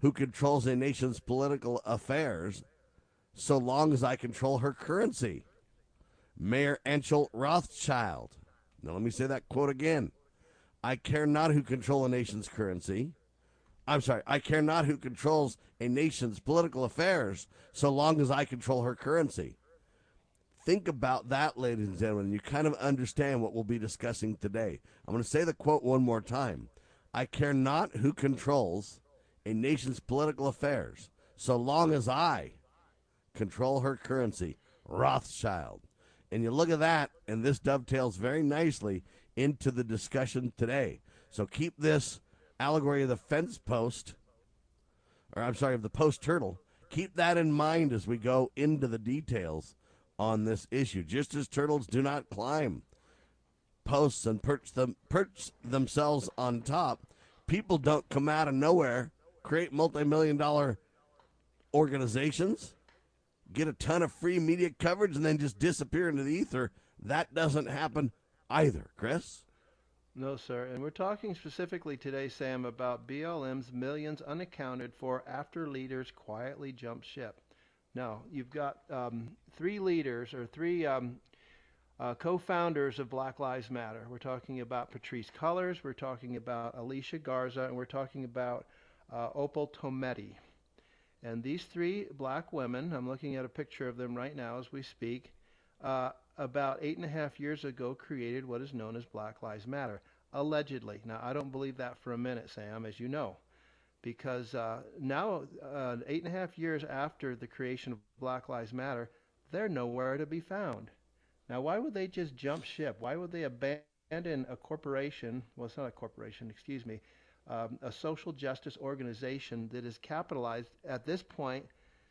who controls a nation's political affairs so long as I control her currency. Mayer Amschel Rothschild. Now, let me say that quote again. I care not who control a nation's currency. I'm sorry, I care not who controls a nation's political affairs so long as I control her currency. Think about that, ladies and gentlemen. You kind of understand what we'll be discussing today. I'm going to say the quote one more time. I care not who controls a nation's political affairs, so long as I control her currency. Rothschild. And you look at that, and this dovetails very nicely into the discussion today. So keep this allegory of the fence post, or I'm sorry, of the post turtle. Keep that in mind as we go into the details on this issue. Just as turtles do not climb posts and perch them perch themselves on top. People don't come out of nowhere, create multi-million dollar organizations, get a ton of free media coverage, and then just disappear into the ether. That doesn't happen either, Chris. No, sir. And we're talking specifically today, Sam, about BLM's millions unaccounted for after leaders quietly jump ship. Now, you've got um, three leaders or three um, uh, co-founders of Black Lives Matter. We're talking about Patrisse Cullors, we're talking about Alicia Garza, and we're talking about uh, Opal Tometi. And these three black women, I'm looking at a picture of them right now as we speak, uh, about eight and a half years ago created what is known as Black Lives Matter. Allegedly. Now, I don't believe that for a minute, Sam, as you know. Because uh, now, uh, eight and a half years after the creation of Black Lives Matter, they're nowhere to be found. Now, why would they just jump ship? Why would they abandon a corporation? Well, it's not a corporation, excuse me, um, a social justice organization that is capitalized at this point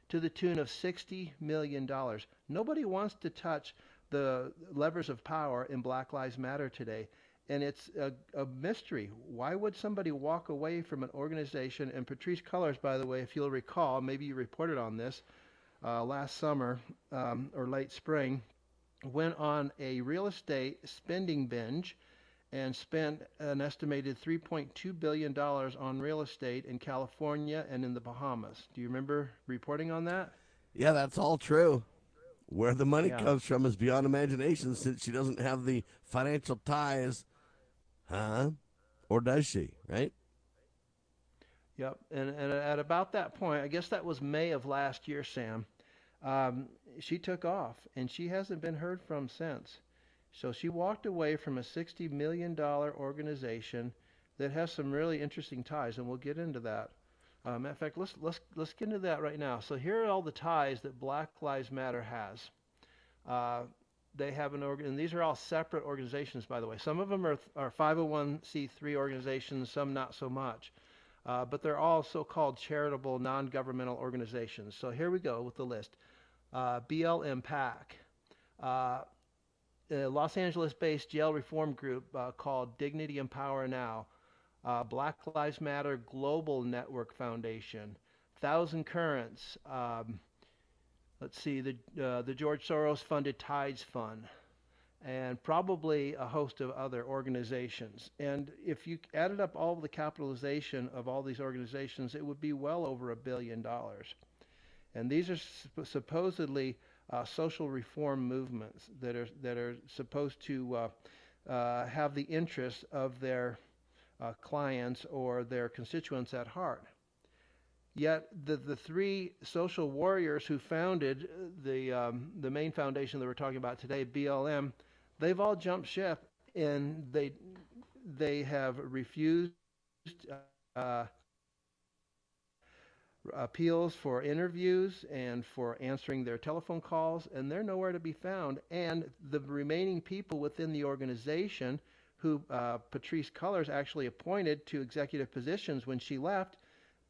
to the tune of $60 million. Nobody wants to touch the levers of power in Black Lives Matter today. And it's a, a, mystery. Why would somebody walk away from an organization? And Patrisse Cullors, by the way, if you'll recall, maybe you reported on this uh, last summer um, or late spring, went on a real estate spending binge and spent an estimated $3.2 billion on real estate in California and in the Bahamas. Do you remember reporting on that? Yeah, that's all true. Where the money Yeah. comes from is beyond imagination since she doesn't have the financial ties. Huh? Or does she, right? Yep. And, and at about that point, I guess that was May of last year, Sam, um, she took off and she hasn't been heard from since. So she walked away from a $60 million organization that has some really interesting ties, and we'll get into that. Uh, matter of fact, let's, let's, let's get into that right now. So here are all the ties that Black Lives Matter has. Uh, they have an organ, and these are all separate organizations, by the way. Some of them are, are 501c3 organizations, some not so much. Uh, but they're all so-called charitable, non-governmental organizations. So here we go with the list. Uh, BLM PAC, uh, Los Angeles-based jail reform group uh, called Dignity and Power Now, uh, Black Lives Matter Global Network Foundation, Thousand Currents, um, let's see, the, uh, the George Soros-funded Tides Fund, and probably a host of other organizations. And if you added up all the capitalization of all these organizations, it would be well over a billion dollars. And these are supp- supposedly uh, social reform movements that are that are supposed to uh, uh, have the interests of their uh, clients or their constituents at heart. Yet the the three social warriors who founded the um, the main foundation that we're talking about today, BLM, they've all jumped ship and they they have refused uh, appeals for interviews and for answering their telephone calls, and they're nowhere to be found. And the remaining people within the organization, who uh, Patrisse Cullors actually appointed to executive positions when she left,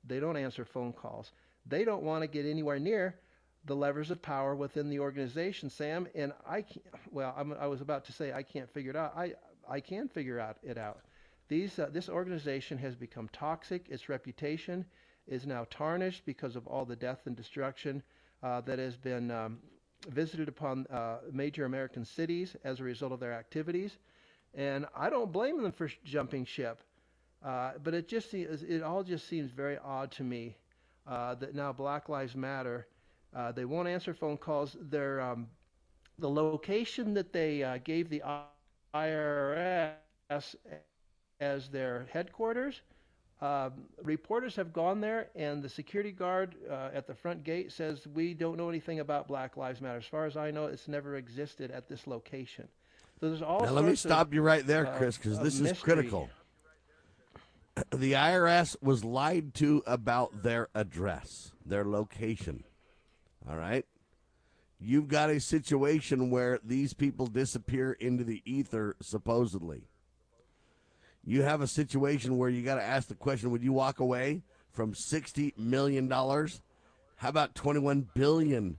they don't answer phone calls. They don't want to get anywhere near the levers of power within the organization, Sam. And I can't, well, I'm, I was about to say I can't figure it out. I I can figure out it out. These uh, this organization has become toxic. Its reputation is now tarnished because of all the death and destruction uh, that has been um, visited upon uh, major American cities as a result of their activities. And I don't blame them for jumping ship, uh, but it just se- it all just seems very odd to me uh, that now Black Lives Matter. Uh, they won't answer phone calls. Their um, the location that they uh, gave the IRS as their headquarters. Um, reporters have gone there, and the security guard uh, at the front gate says, We don't know anything about Black Lives Matter. As far as I know, it's never existed at this location. So there's all now, let me sorts of, stop you right there, uh, Chris, because this is critical. *clears throat* The IRS was lied to about their address, their location. All right? You've got a situation where these people disappear into the ether, supposedly. You have a situation where you got to ask the question would you walk away from $60 million? How about $21 billion?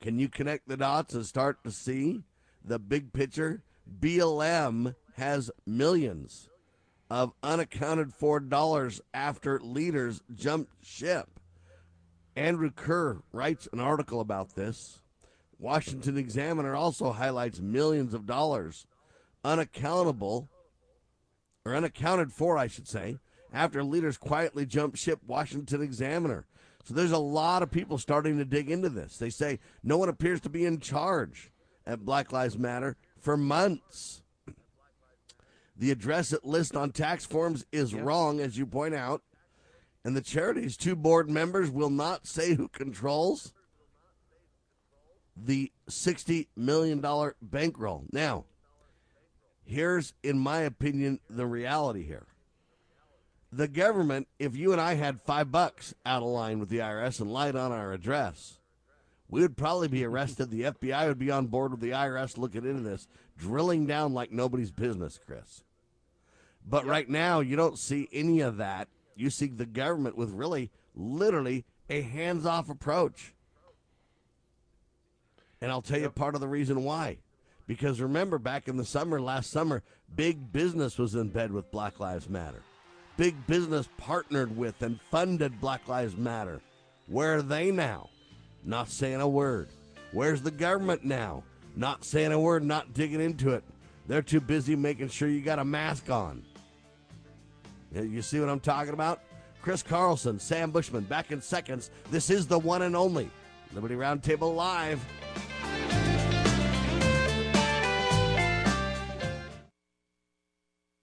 Can you connect the dots and start to see the big picture BLM has millions of unaccounted for dollars after leaders jumped ship. Andrew Kerr writes an article about this. Washington Examiner also highlights millions of dollars unaccountable or unaccounted for, I should say, after leaders quietly jumped ship. Washington Examiner. So there's a lot of people starting to dig into this. They say no one appears to be in charge at Black Lives Matter for months. The address it lists on tax forms is wrong, as you point out. And the charity's two board members will not say who controls the $60 million bankroll. Now, here's, in my opinion, the reality here. The government, if you and I had five bucks out of line with the IRS and lied on our address, we would probably be *laughs* arrested. The FBI would be on board with the IRS looking into this, drilling down like nobody's business, Chris. But right now, you don't see any of that. You see the government with really, literally, a hands off approach. And I'll tell you part of the reason why. Because remember, back in the summer, last summer, big business was in bed with Black Lives Matter. Big business partnered with and funded Black Lives Matter. Where are they now? Not saying a word. Where's the government now? Not saying a word, not digging into it. They're too busy making sure you got a mask on. You see what I'm talking about? Chris Carlson, Sam Bushman, back in seconds. This is the one and only Liberty Roundtable Live.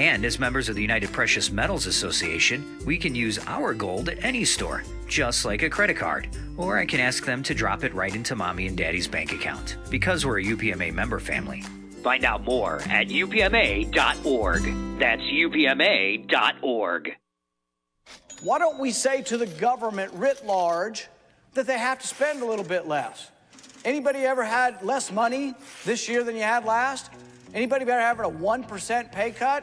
And as members of the United Precious Metals Association, we can use our gold at any store, just like a credit card. Or I can ask them to drop it right into mommy and daddy's bank account, because we're a UPMA member family. Find out more at upma.org. That's upma.org. Why don't we say to the government writ large that they have to spend a little bit less? Anybody ever had less money this year than you had last? Anybody ever having a 1% pay cut?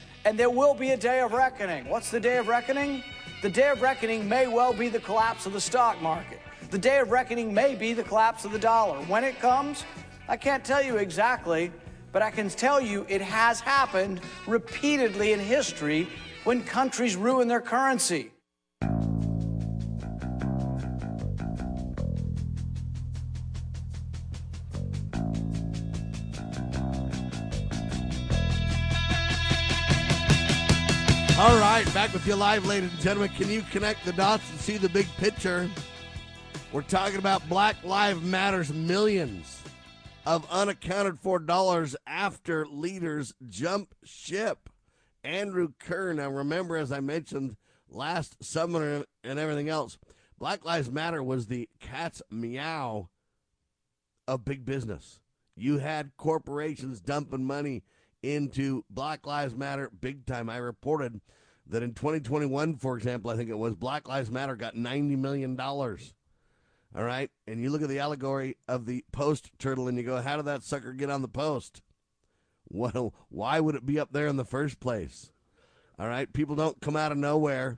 and there will be a day of reckoning. What's the day of reckoning? The day of reckoning may well be the collapse of the stock market. The day of reckoning may be the collapse of the dollar. When it comes, I can't tell you exactly, but I can tell you it has happened repeatedly in history when countries ruin their currency. All right, back with you live, ladies and gentlemen. Can you connect the dots and see the big picture? We're talking about Black Lives Matters millions of unaccounted for dollars after leaders jump ship. Andrew Kerr. Now, remember, as I mentioned last summer and everything else, Black Lives Matter was the cat's meow of big business. You had corporations dumping money into Black Lives Matter big time. I reported that in 2021, for example, I think it was Black Lives Matter got $90 million. All right. And you look at the allegory of the post turtle and you go, how did that sucker get on the post? Well, *laughs* why would it be up there in the first place? All right. People don't come out of nowhere,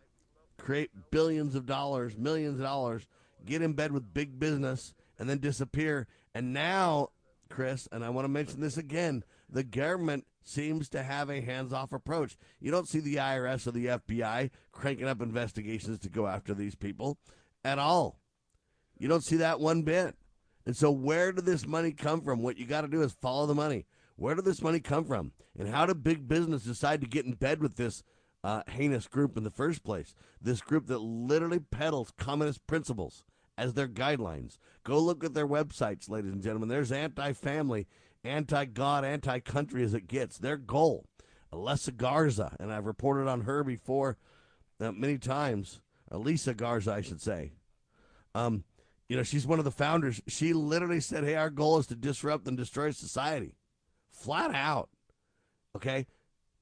create billions of dollars, millions of dollars, get in bed with big business, and then disappear. And now, Chris, and I want to mention this again the government seems to have a hands off approach. You don't see the IRS or the FBI cranking up investigations to go after these people at all. You don't see that one bit. And so, where did this money come from? What you got to do is follow the money. Where did this money come from? And how did big business decide to get in bed with this uh, heinous group in the first place? This group that literally peddles communist principles as their guidelines. Go look at their websites, ladies and gentlemen. There's anti family, anti God, anti country as it gets. Their goal. Alessa Garza, and I've reported on her before uh, many times. Elisa Garza, I should say. Um, you know, she's one of the founders. She literally said, Hey, our goal is to disrupt and destroy society. Flat out. Okay.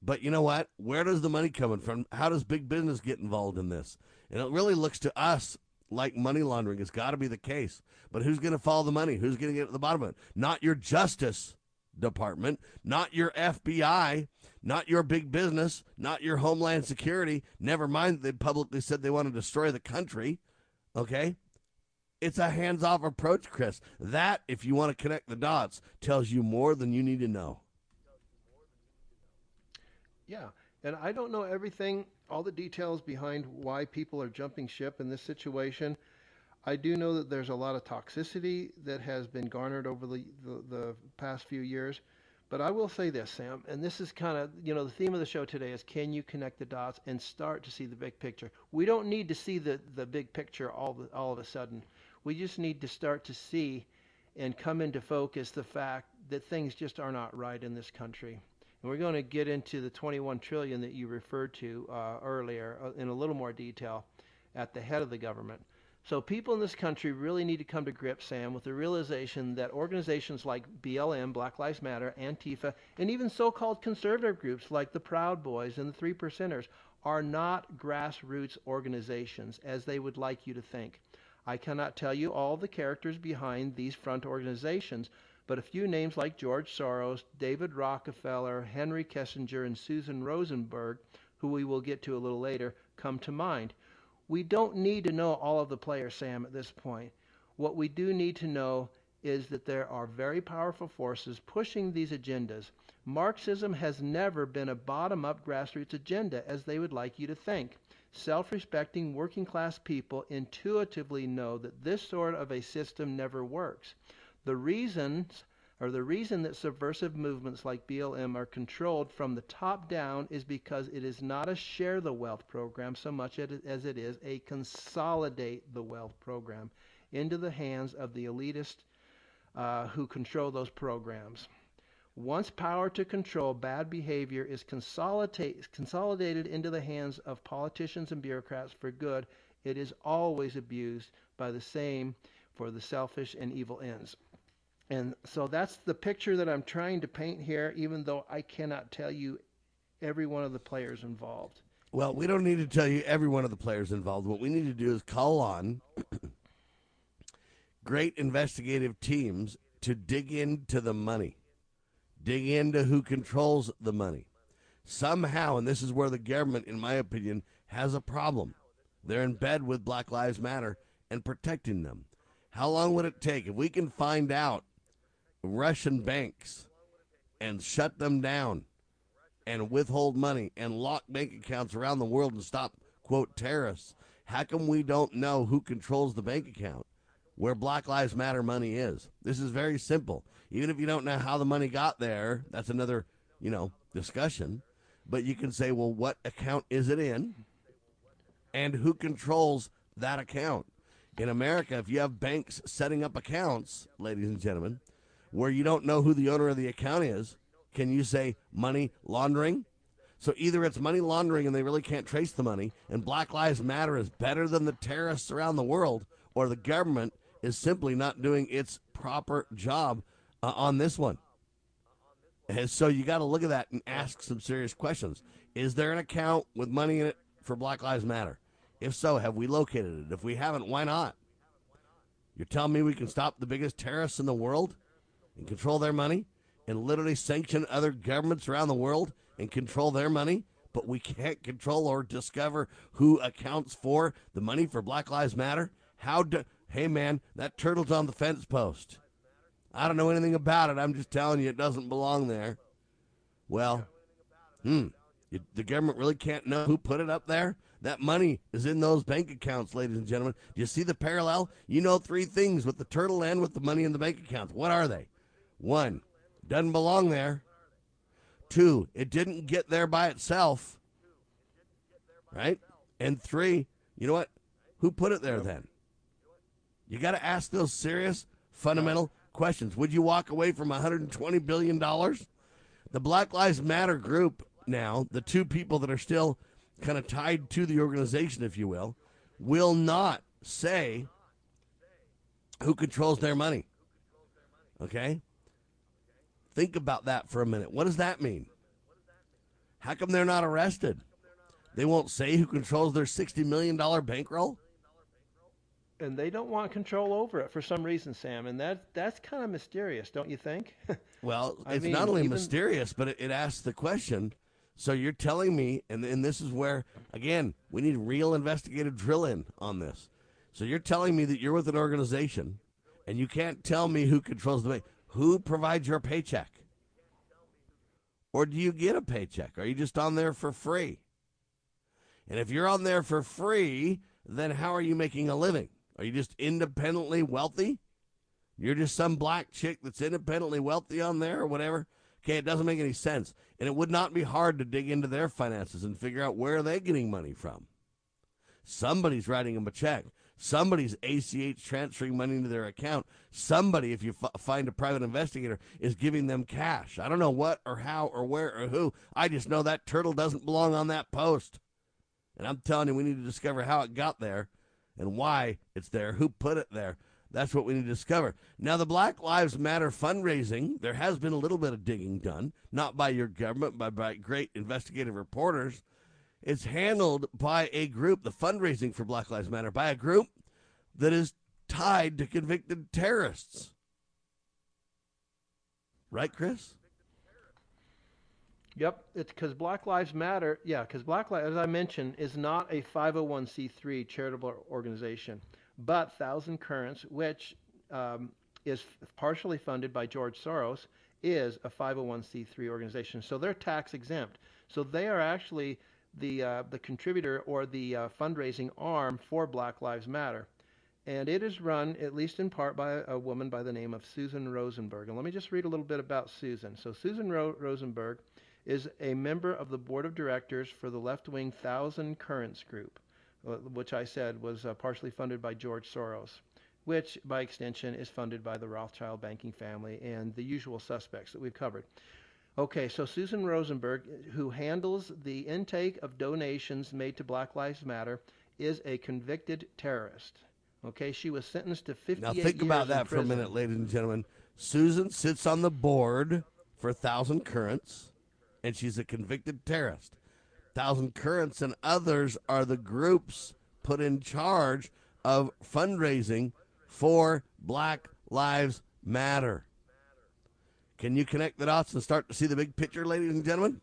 But you know what? Where does the money coming from? How does big business get involved in this? And it really looks to us like money laundering has got to be the case. But who's going to follow the money? Who's going to get to the bottom of it? Not your Justice Department, not your FBI, not your big business, not your Homeland Security. Never mind, they publicly said they want to destroy the country. Okay? It's a hands off approach, Chris. That, if you want to connect the dots, tells you more than you need to know. Yeah. And I don't know everything, all the details behind why people are jumping ship in this situation. I do know that there's a lot of toxicity that has been garnered over the, the, the past few years. But I will say this, Sam, and this is kind of, you know, the theme of the show today is can you connect the dots and start to see the big picture? We don't need to see the, the big picture all, the, all of a sudden. We just need to start to see and come into focus the fact that things just are not right in this country. And we're going to get into the 21 trillion that you referred to uh, earlier uh, in a little more detail at the head of the government. So people in this country really need to come to grips, Sam, with the realization that organizations like BLM, Black Lives Matter, Antifa, and even so-called conservative groups like the Proud Boys and the Three Percenters are not grassroots organizations as they would like you to think. I cannot tell you all the characters behind these front organizations, but a few names like George Soros, David Rockefeller, Henry Kissinger, and Susan Rosenberg, who we will get to a little later, come to mind. We don't need to know all of the players, Sam, at this point. What we do need to know is that there are very powerful forces pushing these agendas. Marxism has never been a bottom up grassroots agenda, as they would like you to think. Self respecting working class people intuitively know that this sort of a system never works. The reasons or the reason that subversive movements like BLM are controlled from the top down is because it is not a share the wealth program so much as it is a consolidate the wealth program into the hands of the elitist uh, who control those programs. Once power to control bad behavior is consolidate, consolidated into the hands of politicians and bureaucrats for good, it is always abused by the same for the selfish and evil ends. And so that's the picture that I'm trying to paint here, even though I cannot tell you every one of the players involved. Well, we don't need to tell you every one of the players involved. What we need to do is call on *clears throat* great investigative teams to dig into the money dig into who controls the money. Somehow, and this is where the government, in my opinion, has a problem. They're in bed with Black Lives Matter and protecting them. How long would it take if we can find out Russian banks and shut them down and withhold money and lock bank accounts around the world and stop, quote, terrorists? How come we don't know who controls the bank account where Black Lives Matter money is? This is very simple. Even if you don't know how the money got there, that's another, you know, discussion. But you can say, well, what account is it in? And who controls that account? In America, if you have banks setting up accounts, ladies and gentlemen, where you don't know who the owner of the account is, can you say money laundering? So either it's money laundering and they really can't trace the money, and Black Lives Matter is better than the terrorists around the world, or the government is simply not doing its proper job uh, on this one. And so you got to look at that and ask some serious questions. Is there an account with money in it for Black Lives Matter? If so, have we located it? If we haven't, why not? You're telling me we can stop the biggest terrorists in the world and control their money and literally sanction other governments around the world and control their money, but we can't control or discover who accounts for the money for Black Lives Matter? How do, hey man, that turtle's on the fence post. I don't know anything about it. I'm just telling you it doesn't belong there. Well, hmm, you, the government really can't know who put it up there. That money is in those bank accounts, ladies and gentlemen. Do you see the parallel? You know three things with the turtle and with the money in the bank accounts. What are they? One, doesn't belong there. Two, it didn't get there by itself. Right? And three, you know what? Who put it there then? You got to ask those serious, fundamental questions. Would you walk away from $120 billion? The Black Lives Matter group now, the two people that are still kind of tied to the organization, if you will, will not say who controls their money. Okay? Think about that for a minute. What does that mean? How come they're not arrested? They won't say who controls their $60 million bankroll? And they don't want control over it for some reason, Sam. And that that's kind of mysterious, don't you think? *laughs* Well, I it's mean, not only even- mysterious, but it, it asks the question. So you're telling me, and, and this is where, again, we need real investigative drill in on this. So you're telling me that you're with an organization, and you can't tell me who controls the bank. Who provides your paycheck? Or do you get a paycheck? Are you just on there for free? And if you're on there for free, then how are you making a living? Are you just independently wealthy? You're just some black chick that's independently wealthy on there or whatever. Okay, it doesn't make any sense. And it would not be hard to dig into their finances and figure out where are they getting money from. Somebody's writing them a check. Somebody's ACH transferring money into their account. Somebody, if you f- find a private investigator, is giving them cash. I don't know what or how or where or who. I just know that turtle doesn't belong on that post. And I'm telling you, we need to discover how it got there and why it's there, who put it there. That's what we need to discover. Now, the Black Lives Matter fundraising, there has been a little bit of digging done, not by your government, but by great investigative reporters. It's handled by a group, the fundraising for Black Lives Matter, by a group that is tied to convicted terrorists. Right, Chris? Yep, it's because Black Lives Matter. Yeah, because Black Lives, as I mentioned, is not a 501c3 charitable organization, but Thousand Currents, which um, is partially funded by George Soros, is a 501c3 organization. So they're tax exempt. So they are actually the uh, the contributor or the uh, fundraising arm for Black Lives Matter. And it is run, at least in part, by a woman by the name of Susan Rosenberg. And let me just read a little bit about Susan. So, Susan Ro- Rosenberg is a member of the board of directors for the left wing Thousand Currents Group, uh, which I said was uh, partially funded by George Soros, which by extension is funded by the Rothschild banking family and the usual suspects that we've covered. Okay, so Susan Rosenberg, who handles the intake of donations made to Black Lives Matter, is a convicted terrorist. Okay, she was sentenced to 58 Now, think about that for a minute, ladies and gentlemen. Susan sits on the board for Thousand Currents, and she's a convicted terrorist. Thousand Currents and others are the groups put in charge of fundraising for Black Lives Matter. Can you connect the dots and start to see the big picture, ladies and gentlemen?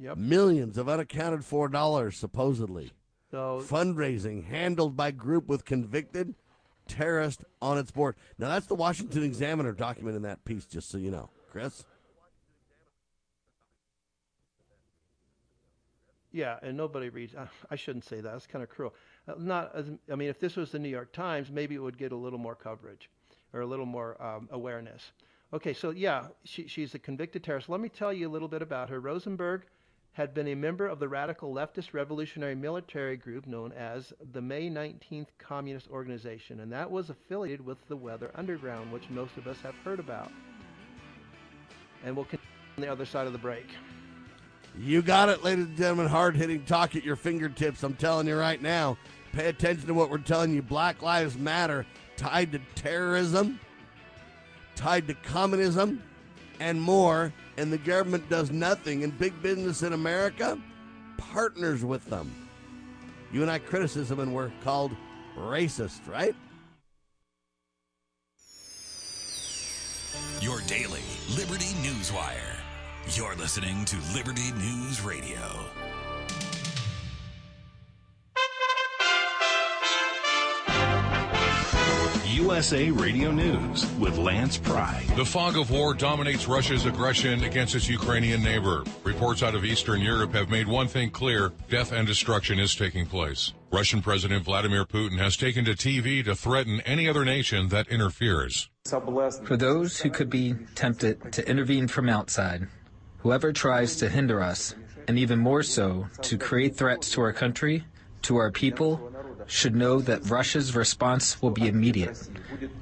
Yep. Millions of unaccounted for dollars, supposedly. So fundraising handled by group with convicted terrorist on its board. Now that's the Washington Examiner document in that piece, just so you know, Chris. Yeah, and nobody reads. I shouldn't say that. That's kind of cruel. Uh, not. I mean, if this was the New York Times, maybe it would get a little more coverage, or a little more um, awareness. Okay, so yeah, she, she's a convicted terrorist. Let me tell you a little bit about her. Rosenberg had been a member of the radical leftist revolutionary military group known as the May 19th Communist Organization, and that was affiliated with the Weather Underground, which most of us have heard about. And we'll continue on the other side of the break. You got it, ladies and gentlemen. Hard hitting talk at your fingertips. I'm telling you right now. Pay attention to what we're telling you. Black Lives Matter tied to terrorism, tied to communism, and more. And the government does nothing. And big business in America partners with them. You and I criticism and we're called racist, right? Your daily Liberty News Wire. You're listening to Liberty News Radio. USA Radio News with Lance Pry. The fog of war dominates Russia's aggression against its Ukrainian neighbor. Reports out of Eastern Europe have made one thing clear death and destruction is taking place. Russian President Vladimir Putin has taken to TV to threaten any other nation that interferes. For those who could be tempted to intervene from outside, whoever tries to hinder us, and even more so, to create threats to our country, to our people, should know that Russia's response will be immediate,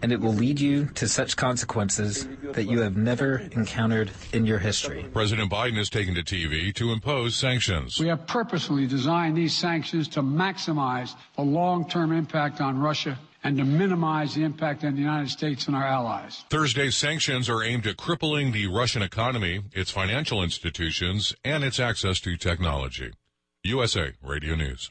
and it will lead you to such consequences that you have never encountered in your history. President Biden has taken to TV to impose sanctions. We have purposely designed these sanctions to maximize the long-term impact on Russia and to minimize the impact on the United States and our allies. Thursday's sanctions are aimed at crippling the Russian economy, its financial institutions, and its access to technology. USA Radio News.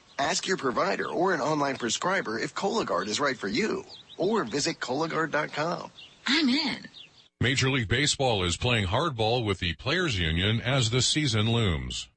Ask your provider or an online prescriber if Cologuard is right for you, or visit Cologuard.com. I'm in. Major League Baseball is playing hardball with the Players Union as the season looms.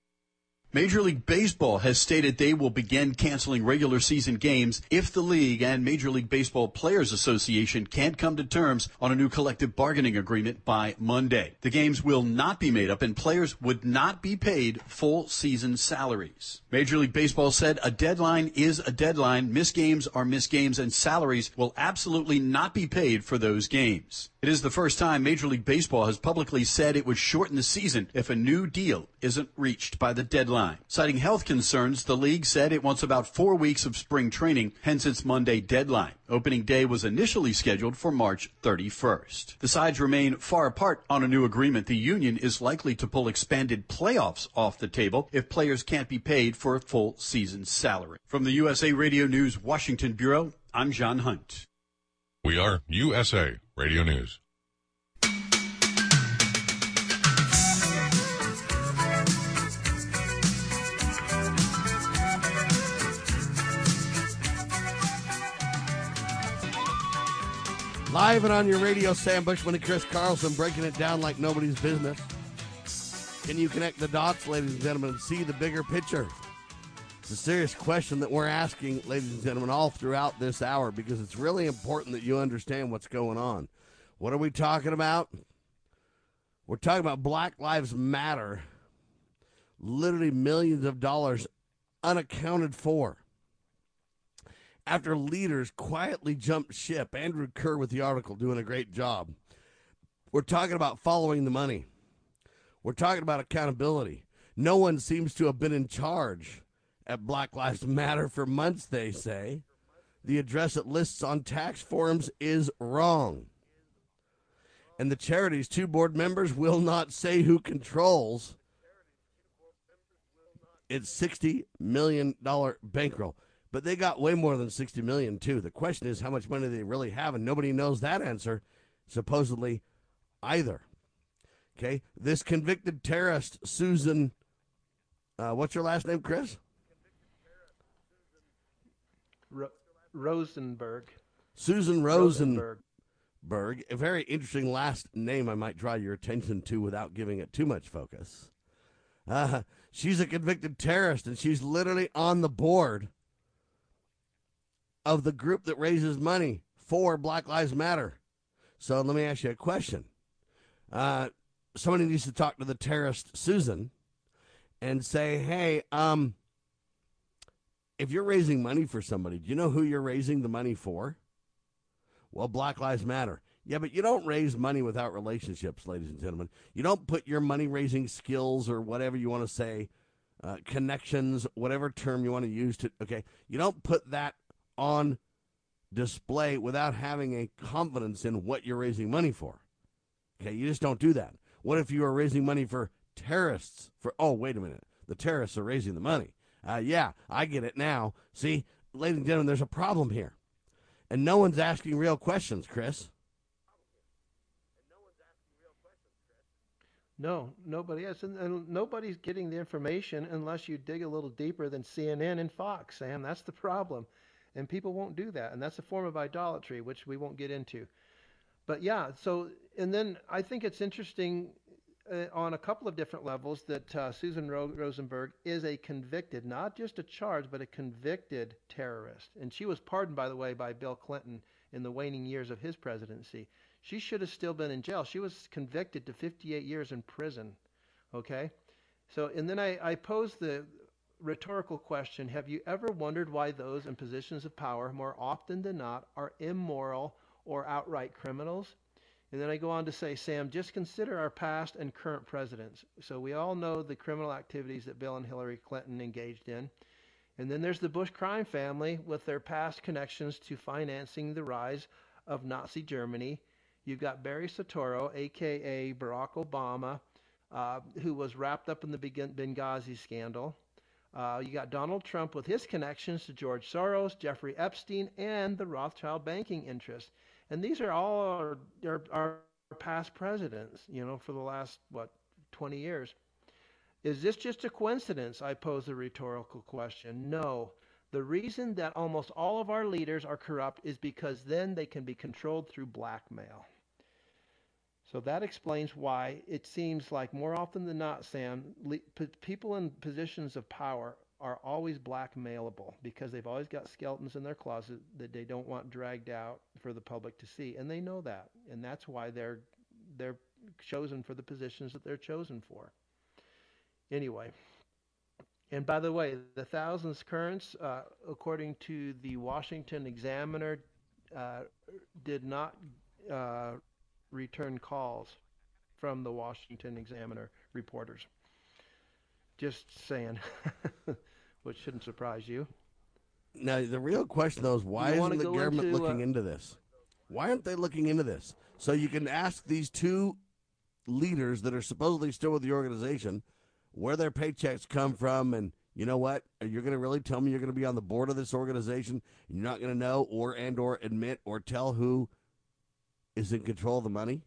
Major League Baseball has stated they will begin canceling regular season games if the league and Major League Baseball Players Association can't come to terms on a new collective bargaining agreement by Monday. The games will not be made up and players would not be paid full season salaries. Major League Baseball said a deadline is a deadline. Missed games are missed games and salaries will absolutely not be paid for those games. It is the first time Major League Baseball has publicly said it would shorten the season if a new deal isn't reached by the deadline. Citing health concerns, the league said it wants about four weeks of spring training, hence its Monday deadline. Opening day was initially scheduled for March 31st. The sides remain far apart on a new agreement. The union is likely to pull expanded playoffs off the table if players can't be paid for a full season salary. From the USA Radio News Washington Bureau, I'm John Hunt. We are USA Radio News. Live and on your radio, Sam Bushman and Chris Carlson breaking it down like nobody's business. Can you connect the dots, ladies and gentlemen, and see the bigger picture? It's a serious question that we're asking, ladies and gentlemen, all throughout this hour because it's really important that you understand what's going on. What are we talking about? We're talking about Black Lives Matter. Literally millions of dollars unaccounted for. After leaders quietly jumped ship, Andrew Kerr with the article doing a great job. We're talking about following the money. We're talking about accountability. No one seems to have been in charge at Black Lives Matter for months, they say. The address it lists on tax forms is wrong. And the charity's two board members will not say who controls its $60 million bankroll. But they got way more than 60 million too. The question is how much money they really have and nobody knows that answer supposedly either. Okay? This convicted terrorist Susan uh, what's your last name, Chris? Ro- Rosenberg. Susan Rosenberg. Berg, a very interesting last name I might draw your attention to without giving it too much focus. Uh, she's a convicted terrorist and she's literally on the board of the group that raises money for Black Lives Matter. So let me ask you a question. Uh, somebody needs to talk to the terrorist Susan and say, hey, um, if you're raising money for somebody, do you know who you're raising the money for? Well, Black Lives Matter. Yeah, but you don't raise money without relationships, ladies and gentlemen. You don't put your money raising skills or whatever you want to say, uh, connections, whatever term you want to use to, okay, you don't put that on display without having a confidence in what you're raising money for. Okay, you just don't do that. What if you are raising money for terrorists? For, oh, wait a minute. The terrorists are raising the money. Uh, yeah, I get it now. See, ladies and gentlemen, there's a problem here. And no one's asking real questions, Chris. No, nobody is. And, and nobody's getting the information unless you dig a little deeper than CNN and Fox, Sam. That's the problem. And people won't do that. And that's a form of idolatry, which we won't get into. But yeah, so, and then I think it's interesting uh, on a couple of different levels that uh, Susan Ro- Rosenberg is a convicted, not just a charged, but a convicted terrorist. And she was pardoned, by the way, by Bill Clinton in the waning years of his presidency. She should have still been in jail. She was convicted to 58 years in prison. Okay? So, and then I, I posed the rhetorical question Have you ever wondered why those in positions of power, more often than not, are immoral or outright criminals? And then I go on to say, Sam, just consider our past and current presidents. So we all know the criminal activities that Bill and Hillary Clinton engaged in. And then there's the Bush crime family with their past connections to financing the rise of Nazi Germany. You've got Barry Soetoro, aka Barack Obama, uh, who was wrapped up in the Benghazi scandal. Uh, you got Donald Trump with his connections to George Soros, Jeffrey Epstein, and the Rothschild banking interest. And these are all our, our, our past presidents, you know, for the last, what, 20 years. Is this just a coincidence? I pose a rhetorical question. No. The reason that almost all of our leaders are corrupt is because then they can be controlled through blackmail. So that explains why it seems like more often than not, Sam, le- people in positions of power are always blackmailable because they've always got skeletons in their closet that they don't want dragged out for the public to see, and they know that, and that's why they're they're chosen for the positions that they're chosen for. Anyway, and by the way, the thousands currents, uh, according to the Washington Examiner, uh, did not uh, return calls from the Washington Examiner reporters. Just saying, *laughs* which shouldn't surprise you. Now, the real question, though, is why isn't the government into, looking uh, into this? Why aren't they looking into this? So you can ask these two leaders that are supposedly still with the organization where their paychecks come from and you know what you're going to really tell me you're going to be on the board of this organization and you're not going to know or and or admit or tell who is in control of the money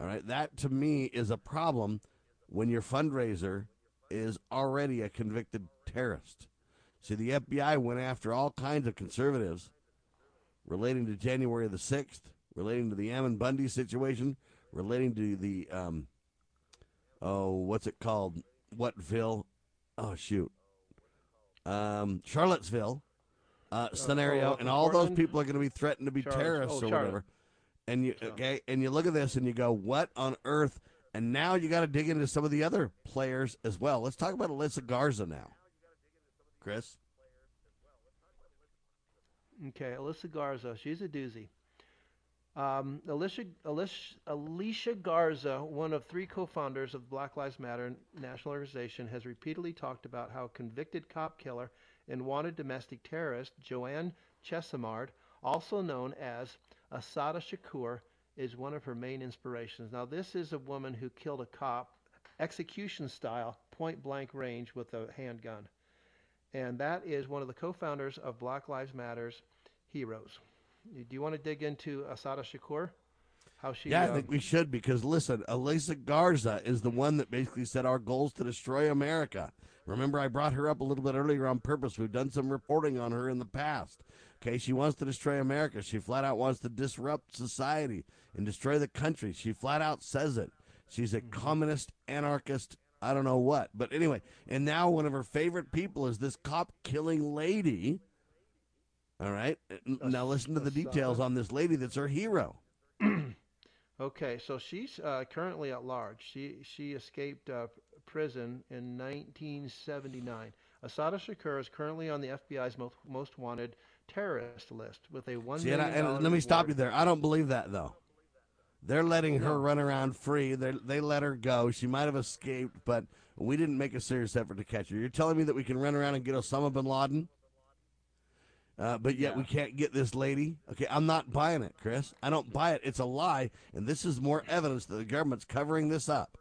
all right that to me is a problem when your fundraiser is already a convicted terrorist. See, the FBI went after all kinds of conservatives relating to January the 6th, relating to the Ammon Bundy situation, relating to the, um, oh, what's it called? Whatville? Oh, shoot. Um, Charlottesville uh, uh scenario, oh, and all Portland? those people are going to be threatened to be Charlotte. terrorists oh, or Charlotte. whatever. And you okay, and you look at this and you go, what on earth and now you got to dig into some of the other players as well. Let's talk about Alyssa Garza now. Chris? Okay, Alyssa Garza. She's a doozy. Um, Alicia, Alicia, Alicia Garza, one of three co-founders of Black Lives Matter national organization, has repeatedly talked about how convicted cop killer and wanted domestic terrorist Joanne Chesimard, also known as Assata Shakur, is one of her main inspirations. Now, this is a woman who killed a cop, execution style, point blank range with a handgun. And that is one of the co founders of Black Lives Matters Heroes. Do you want to dig into Assata Shakur? How she, yeah, I think um, we should because listen, Elisa Garza is the one that basically said our goals to destroy America. Remember, I brought her up a little bit earlier on purpose. We've done some reporting on her in the past. Okay, she wants to destroy America. She flat out wants to disrupt society and destroy the country. She flat out says it. She's a mm-hmm. communist, anarchist, I don't know what. But anyway, and now one of her favorite people is this cop killing lady. All right. Now listen to the details on this lady that's her hero. *clears throat* okay, so she's uh, currently at large. She she escaped uh, prison in 1979. Assata Shakur is currently on the FBI's most, most wanted terrorist list with a one. See, and, I, and let me stop you there. I don't believe that though. They're letting her run around free. They they let her go. She might have escaped, but we didn't make a serious effort to catch her. You're telling me that we can run around and get Osama bin Laden, uh, but yet we can't get this lady? Okay, I'm not buying it, Chris. I don't buy it. It's a lie, and this is more evidence that the government's covering this up.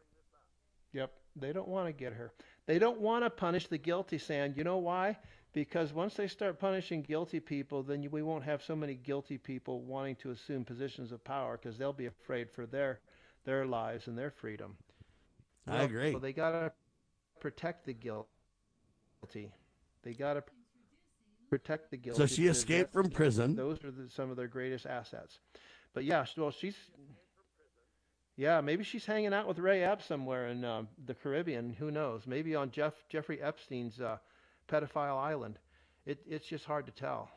Yep. They don't want to get her. They don't want to punish the guilty, Sam. You know why? Because once they start punishing guilty people, then we won't have so many guilty people wanting to assume positions of power because they'll be afraid for their their lives and their freedom. I Well, agree. So they got to protect the guilty. They got to protect the guilty. So she escaped from prison. Those are the, some of their greatest assets. But yeah, well, she's yeah, maybe she's hanging out with Ray Epps somewhere in um, the Caribbean. Who knows? Maybe on Jeff Jeffrey Epstein's uh, pedophile island. It, it's just hard to tell.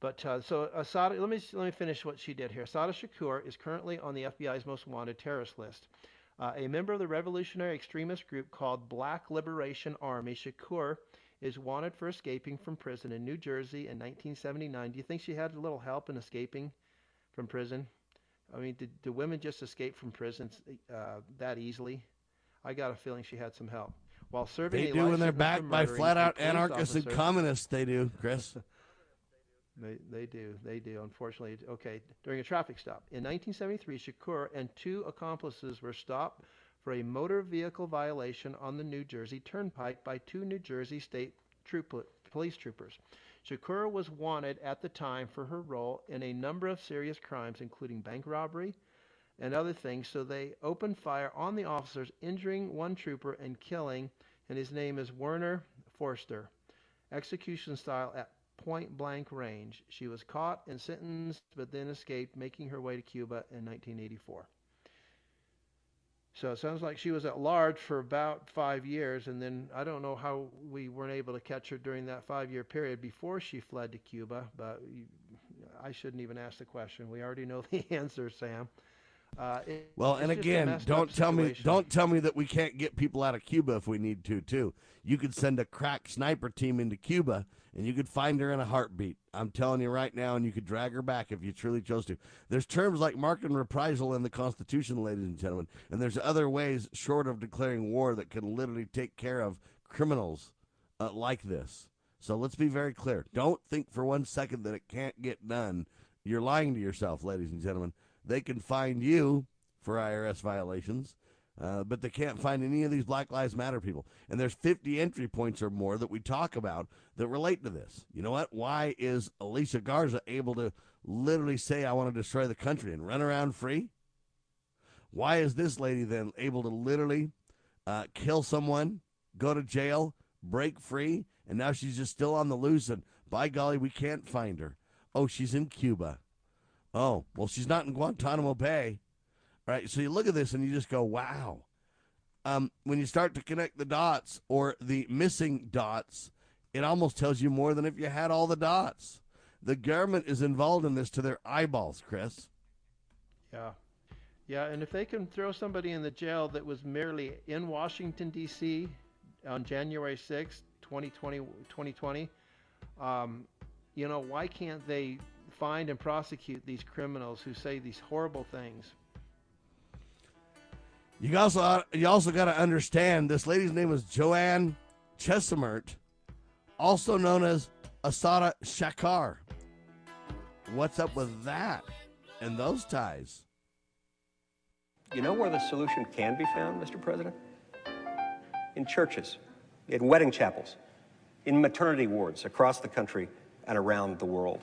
But uh, so Assata, let me let me finish what she did here. Assata Shakur is currently on the FBI's most wanted terrorist list. Uh, a member of the revolutionary extremist group called Black Liberation Army, Shakur is wanted for escaping from prison in New Jersey in 1979. Do you think she had a little help in escaping from prison? I mean, did, do women just escape from prisons uh, that easily? I got a feeling she had some help. While serving They do when they're backed by flat-out anarchists and communists. They do, Chris. They, they do. They do. Unfortunately, okay. During a traffic stop in 1973, Shakur and two accomplices were stopped for a motor vehicle violation on the New Jersey Turnpike by two New Jersey State troop, police troopers. Shakur was wanted at the time for her role in a number of serious crimes, including bank robbery and other things. So they opened fire on the officers, injuring one trooper and killing, and his name is Werner Foerster. Execution style at point blank range. She was caught and sentenced, but then escaped, making her way to Cuba in 1984. So it sounds like she was at large for about five years, and then I don't know how we weren't able to catch her during that five year period before she fled to Cuba, but I shouldn't even ask the question. We already know *laughs* the answer, Sam. Uh, it- Well, and again, don't tell me don't tell me that we can't get people out of Cuba if we need to too. You could send a crack sniper team into Cuba and you could find her in a heartbeat. I'm telling you right now, and you could drag her back if you truly chose to. There's terms like marque and reprisal in the Constitution, ladies and gentlemen, and there's other ways short of declaring war that can literally take care of criminals uh, like this. So let's be very clear. Don't think for one second that it can't get done. You're lying to yourself, ladies and gentlemen. They can find you for IRS violations, uh, but they can't find any of these Black Lives Matter people. And there's 50 entry points or more that we talk about that relate to this. You know what? Why is Alicia Garza able to literally say, I want to destroy the country and run around free? Why is this lady then able to literally uh, kill someone, go to jail, break free, and now she's just still on the loose? And by golly, we can't find her. Oh, she's in Cuba. Oh, well, she's not in Guantanamo Bay. All right, so you look at this and you just go, wow. Um, when you start to connect the dots or the missing dots, it almost tells you more than if you had all the dots. The government is involved in this to their eyeballs, Chris. Yeah. Yeah, and if they can throw somebody in the jail that was merely in Washington, D.C. on January 6th, 2020, 2020 um, you know, why can't they find and prosecute these criminals who say these horrible things? You also you also got to understand this lady's name is Joanne Chesimard, also known as Assata Shakar. What's up with that and those ties? You know where the solution can be found, Mr. President? In churches, in wedding chapels, in maternity wards across the country and around the world.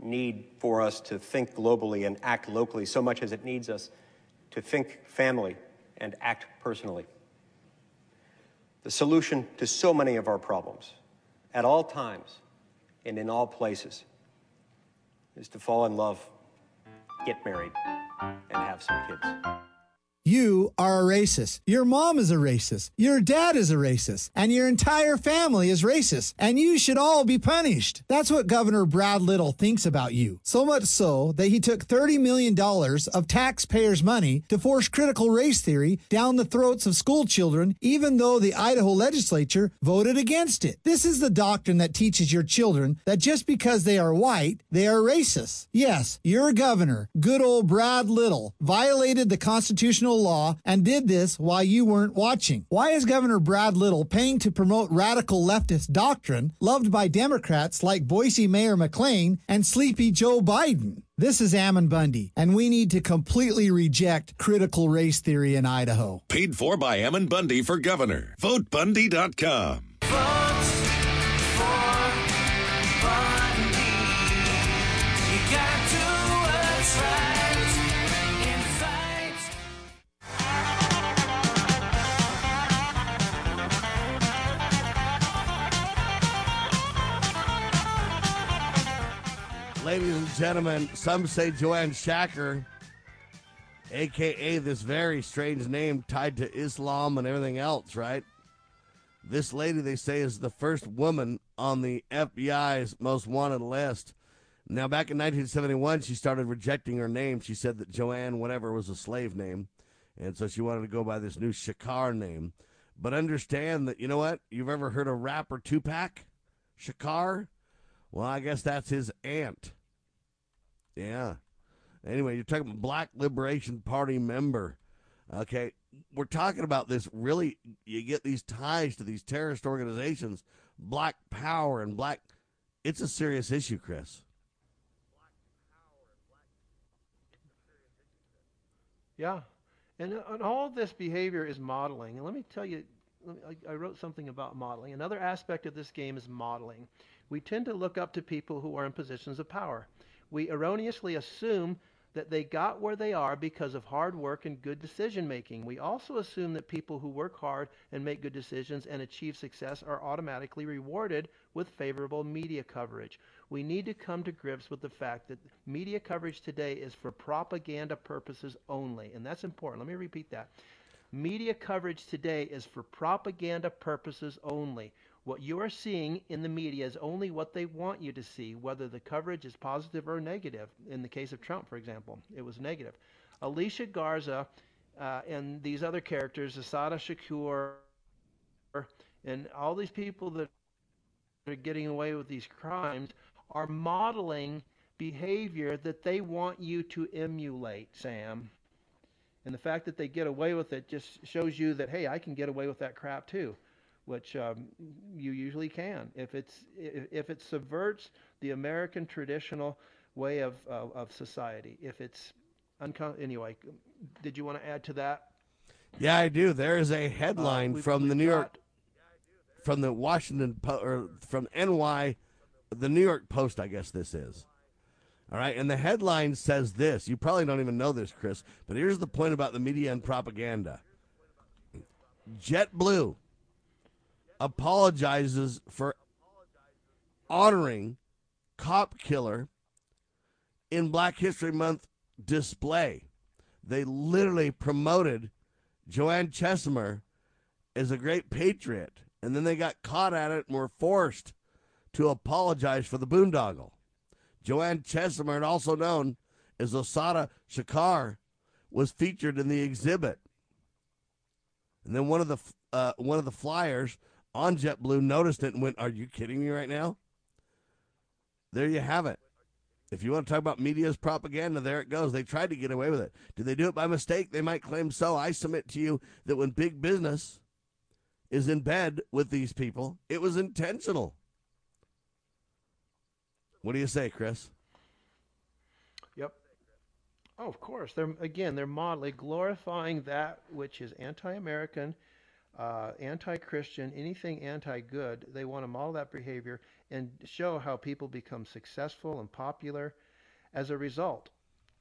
need for us to think globally and act locally so much as it needs us to think family and act personally. The solution to so many of our problems, at all times and in all places, is to fall in love, get married, and have some kids. You are a racist. Your mom is a racist. Your dad is a racist. And your entire family is racist. And you should all be punished. That's what Governor Brad Little thinks about you. So much so that he took $30 million of taxpayers' money to force critical race theory down the throats of school children, even though the Idaho legislature voted against it. This is the doctrine that teaches your children that just because they are white, they are racist. Yes, your governor, good old Brad Little, violated the constitutional law and did this while you weren't watching. Why is Governor Brad Little paying to promote radical leftist doctrine loved by Democrats like Boise Mayor McLean and sleepy Joe Biden? This is Ammon Bundy, and we need to completely reject critical race theory in Idaho. Paid for by Ammon Bundy for governor. VoteBundy.com. Ladies and gentlemen, some say Joanne Shacker, aka this very strange name tied to Islam and everything else, right? This lady, they say, is the first woman on the FBI's most wanted list. Now, back in 1971, she started rejecting her name. She said that Joanne, whatever, was a slave name. And so she wanted to go by this new Shakar name. But understand that, you know what? You've ever heard of rapper Tupac? Shakar? Well, I guess that's his aunt. Yeah. Anyway, you're talking about Black Liberation Party member. Okay. We're talking about this really, you get these ties to these terrorist organizations, Black Power and Black. It's a serious issue, Chris. Yeah, and, uh, and all this behavior is modeling. And let me tell you, let me- I, I wrote something about modeling. Another aspect of this game is modeling. We tend to look up to people who are in positions of power. We erroneously assume that they got where they are because of hard work and good decision making. We also assume that people who work hard and make good decisions and achieve success are automatically rewarded with favorable media coverage. We need to come to grips with the fact that media coverage today is for propaganda purposes only. And that's important. Let me repeat that. Media coverage today is for propaganda purposes only. What you are seeing in the media is only what they want you to see, whether the coverage is positive or negative. In the case of Trump, for example, it was negative. Alicia Garza uh, and these other characters, Assata Shakur, and all these people that are getting away with these crimes are modeling behavior that they want you to emulate, Sam. And the fact that they get away with it just shows you that hey, I can get away with that crap too, which um, you usually can if it's if, if it subverts the American traditional way of of, of society. If it's uncon- anyway, did you want to add to that? Yeah, I do. There is a headline we've- from the New York, got- from the Washington Po- or from NY, the New York Post, I guess this is. All right, and the headline says this. You probably don't even know this, Chris, but here's the point about the media and propaganda. JetBlue apologizes for honoring cop killer in Black History Month display. They literally promoted Joanne Chesimard as a great patriot, and then they got caught at it and were forced to apologize for the boondoggle. Joanne Chesimard, also known as Osada Shakar, was featured in the exhibit. And then one of the uh, one of the flyers on JetBlue noticed it and went, "Are you kidding me right now?" There you have it. If you want to talk about media's propaganda, there it goes. They tried to get away with it. Did they do it by mistake? They might claim so. I submit to you that when big business is in bed with these people, it was intentional. What do you say, Chris? Yep. Oh, of course. They're again, they're modeling, glorifying that which is anti-American, uh, anti-Christian, anything anti-good. They want to model that behavior and show how people become successful and popular as a result.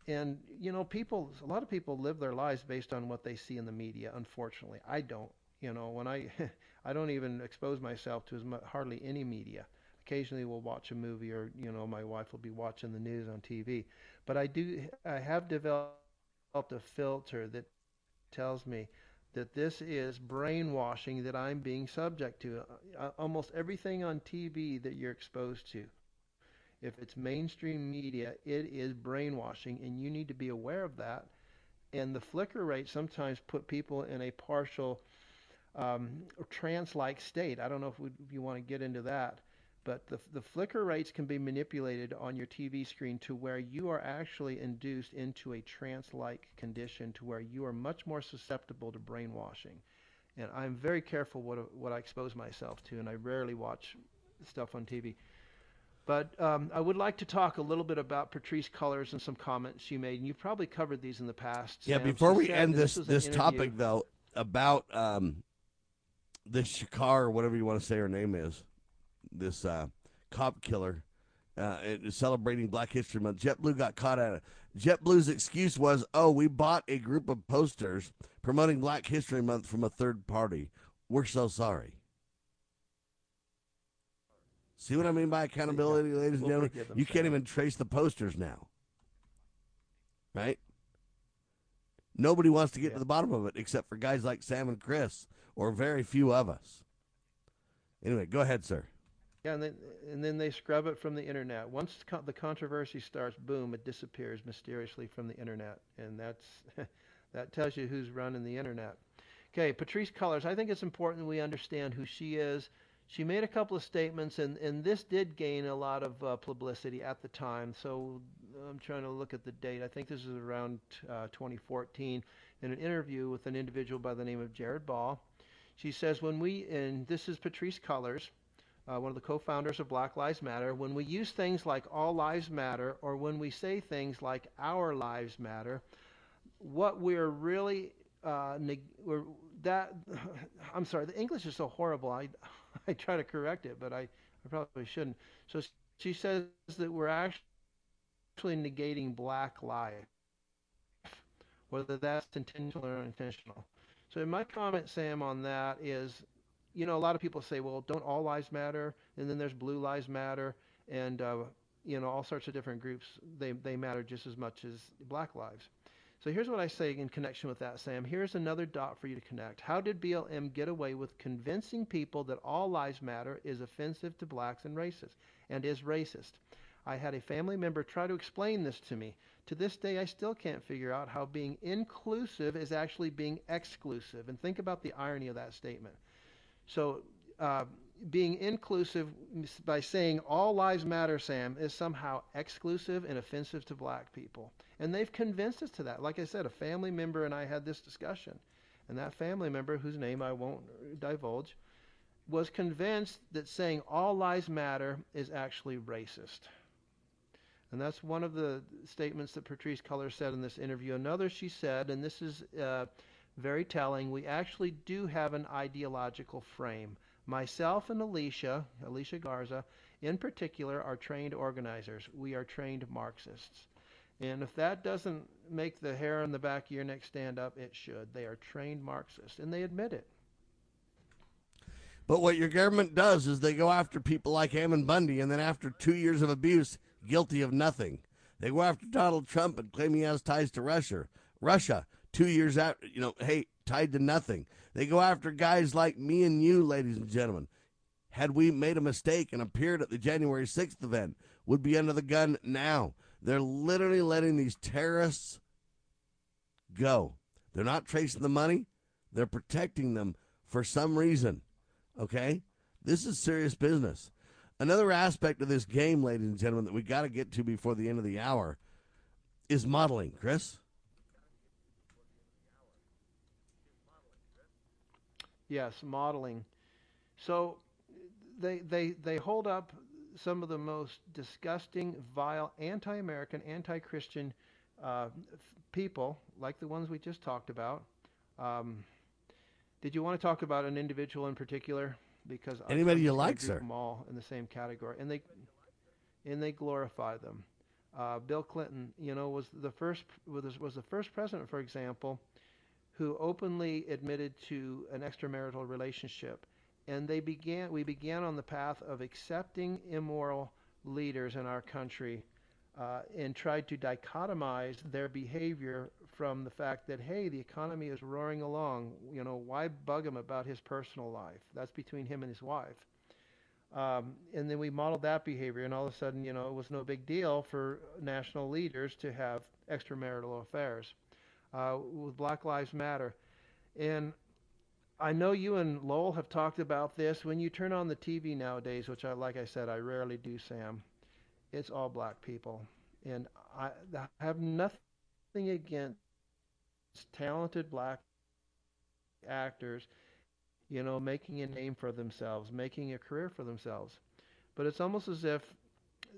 And you know, people, a lot of people live their lives based on what they see in the media. Unfortunately, I don't. You know, when I, *laughs* I don't even expose myself to as much, hardly any media. Occasionally, we'll watch a movie, or you know, my wife will be watching the news on TV. But I do, I have developed a filter that tells me that this is brainwashing that I'm being subject to. Uh, almost everything on TV that you're exposed to, if it's mainstream media, it is brainwashing, and you need to be aware of that. And the flicker rate sometimes put people in a partial um, trance-like state. I don't know if, we, if you want to get into that, but the, the flicker rates can be manipulated on your TV screen to where you are actually induced into a trance-like condition to where you are much more susceptible to brainwashing. And I'm very careful what, what I expose myself to, and I rarely watch stuff on TV. But um, I would like to talk a little bit about Patrisse Cullors and some comments she made. And you've probably covered these in the past. Yeah, Sam. before we end that this this topic though about um, this Shakar or whatever you want to say her name is, this uh, cop killer, uh, celebrating Black History Month. JetBlue got caught at it. JetBlue's excuse was, "Oh, we bought a group of posters promoting Black History Month from a third party. We're so sorry." See what I mean by accountability, ladies and We'll gentlemen? You can't even trace the posters now, right? Nobody wants to get to the bottom of it except for guys like Sam and Chris, or very few of us. Anyway, go ahead, sir. Yeah, and then and then they scrub it from the internet. Once co- the controversy starts, boom, it disappears mysteriously from the internet, and that's *laughs* that tells you who's running the internet. Okay, Patrisse Cullors. I think it's important we understand who she is. She made a couple of statements, and, and this did gain a lot of uh, publicity at the time. So I'm trying to look at the date. I think this is around uh, 2014 in an interview with an individual by the name of Jared Ball. She says, when we, and this is Patrisse Cullors, uh, one of the co-founders of Black Lives Matter, when we use things like all lives matter, or when we say things like our lives matter, what we're really uh, we're, that *laughs* I'm sorry, the English is so horrible. I *laughs* I try to correct it, but I, I probably shouldn't. So she says that we're actually negating black life, whether that's intentional or unintentional. So my comment, Sam, on that is, you know, a lot of people say, well, don't all lives matter? And then there's blue lives matter, and uh, you know, all sorts of different groups. They they matter just as much as black lives. So here's what I say in connection with that, Sam. Here's another dot for you to connect. How did BLM get away with convincing people that all lives matter is offensive to blacks and racist and is racist? I had a family member try to explain this to me. To this day, I still can't figure out how being inclusive is actually being exclusive. And think about the irony of that statement. So, uh, being inclusive by saying all lives matter, Sam, is somehow exclusive and offensive to black people. And they've convinced us to that. Like I said, a family member and I had this discussion. And that family member, whose name I won't divulge, was convinced that saying all lives matter is actually racist. And that's one of the statements that Patrisse Culler said in this interview. Another she said, and this is uh, very telling, we actually do have an ideological frame. Myself and Alicia, Alicia Garza, in particular, are trained organizers. We are trained Marxists. And if that doesn't make the hair on the back of your neck stand up, it should. They are trained Marxists, and they admit it. But what your government does is they go after people like Ammon Bundy, and then after two years of abuse, guilty of nothing. They go after Donald Trump and claim he has ties to Russia. Russia, two years after, you know, hey, tied to nothing. They go after guys like me and you, ladies and gentlemen. Had we made a mistake and appeared at the January 6th event, would be under the gun now. They're literally letting these terrorists go. They're not tracing the money, they're protecting them for some reason. Okay? This is serious business. Another aspect of this game, ladies and gentlemen, that we got to get to before the end of the hour is modeling. Chris? Yes, modeling. So they they they hold up some of the most disgusting, vile, anti-American, anti-Christian uh, people, like the ones we just talked about. Um, did you want to talk about an individual in particular? Because Anybody you like, sir. Them all in the same category, and they and they glorify them. Uh, Bill Clinton, you know, was the first was was the first president, for example, who openly admitted to an extramarital relationship. And they began we began on the path of accepting immoral leaders in our country uh, and tried to dichotomize their behavior from the fact that hey, the economy is roaring along. You know, why bug him about his personal life? That's between him and his wife. Um, and then we modeled that behavior, and all of a sudden, you know, it was no big deal for national leaders to have extramarital affairs uh, with Black Lives Matter. And I know you and Lowell have talked about this. When you turn on the TV nowadays, which I, like I said, I rarely do, Sam, it's all black people. And I, have nothing against talented black actors you know, making a name for themselves, making a career for themselves. But it's almost as if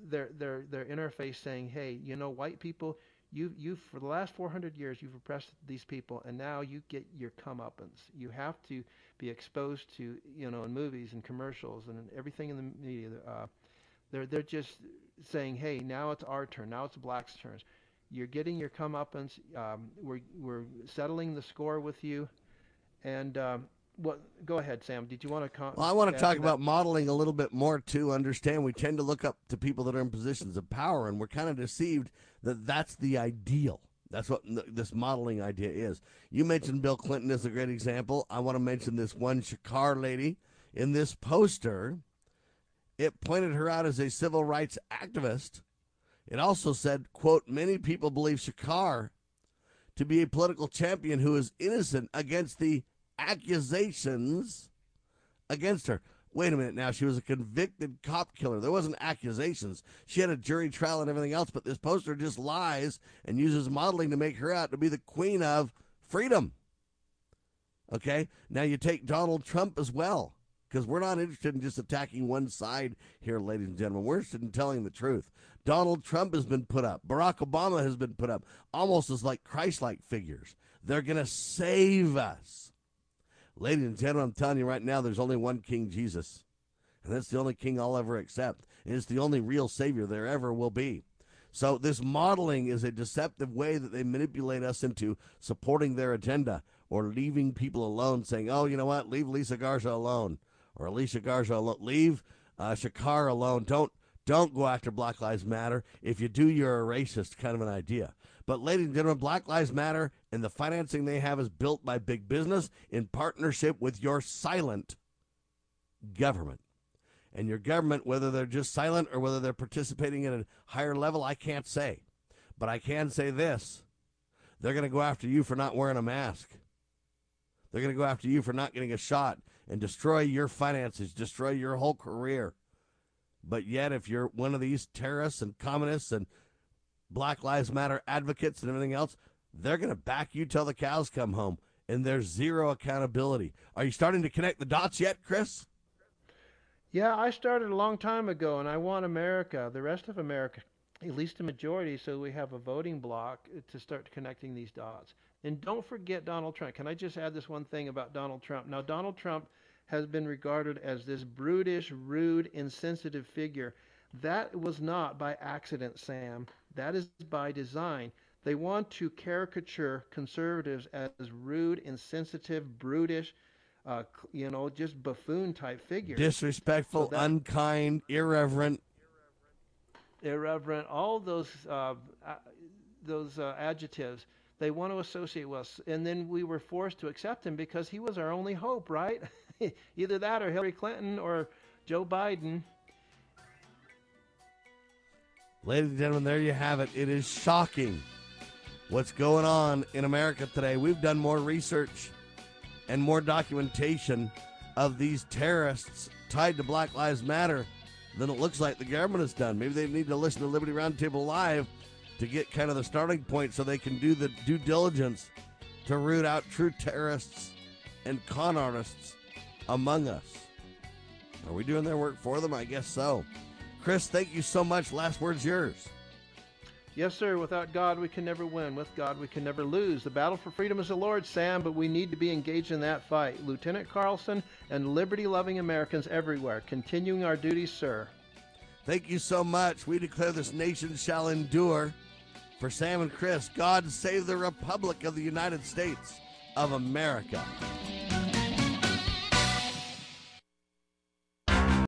they're they're they're interface saying, "Hey, you know, white people, you you for the last 400 years you've oppressed these people, and now you get your comeuppance. You have to be exposed to, you know, in movies and commercials and everything in the media. Uh, they're they're just saying, "Hey, now it's our turn. Now it's blacks' turns. You're getting your comeuppance. Um, we're we're settling the score with you." And um, what? Go ahead, Sam. Did you want to? Com- well, I want to talk about modeling a little bit more to understand. We tend to look up to people that are in positions of power, and we're kind of deceived that that's the ideal. That's what this modeling idea is. You mentioned Bill Clinton as a great example. I want to mention this one Shakar lady in this poster. It pointed her out as a civil rights activist. It also said, quote, many people believe Shakar to be a political champion who is innocent against the accusations against her. Wait a minute now, she was a convicted cop killer. There wasn't accusations. She had a jury trial and everything else, but this poster just lies and uses modeling to make her out to be the queen of freedom. Okay? Now you take Donald Trump as well, because we're not interested in just attacking one side here, ladies and gentlemen. We're interested in telling the truth. Donald Trump has been put up. Barack Obama has been put up almost as like Christ like figures. They're going to save us. Ladies and gentlemen, I'm telling you right now, there's only one King Jesus. And that's the only king I'll ever accept. And it's the only real Savior there ever will be. So this modeling is a deceptive way that they manipulate us into supporting their agenda or leaving people alone, saying, oh, you know what, leave Lisa Garza alone. Or Alicia Garza alone. Leave uh, Shakar alone. Don't don't go after Black Lives Matter. If you do, you're a racist, kind of an idea. But, ladies and gentlemen, Black Lives Matter and the financing they have is built by big business in partnership with your silent government. And your government, whether they're just silent or whether they're participating at a higher level, I can't say. But I can say this they're going to go after you for not wearing a mask. They're going to go after you for not getting a shot and destroy your finances, destroy your whole career. But yet, if you're one of these terrorists and communists and Black Lives Matter advocates and everything else, they're going to back you till the cows come home. And there's zero accountability. Are you starting to connect the dots yet, Chris? Yeah, I started a long time ago, and I want America, the rest of America, at least a majority, so we have a voting block to start connecting these dots. And don't forget Donald Trump. Can I just add this one thing about Donald Trump? Now, Donald Trump has been regarded as this brutish, rude, insensitive figure. That was not by accident, Sam. That is by design. They want to caricature conservatives as rude, insensitive, brutish, uh, you know, just buffoon type figures. Disrespectful, so that, unkind, irreverent. Irreverent, all those uh, those uh, adjectives they want to associate with us. And then we were forced to accept him because he was our only hope, right? *laughs* Either that or Hillary Clinton or Joe Biden. Ladies and gentlemen, there you have it. It is shocking what's going on in America today. We've done more research and more documentation of these terrorists tied to Black Lives Matter than it looks like the government has done. Maybe they need to listen to Liberty Roundtable Live to get kind of the starting point so they can do the due diligence to root out true terrorists and con artists among us. Are we doing their work for them? I guess so. Chris, thank you so much. Last word's yours. Yes, sir. Without God, we can never win. With God, we can never lose. The battle for freedom is the Lord, Sam, but we need to be engaged in that fight. Lieutenant Carlson and liberty loving Americans everywhere, continuing our duties, sir. Thank you so much. We declare this nation shall endure. For Sam and Chris, God save the Republic of the United States of America.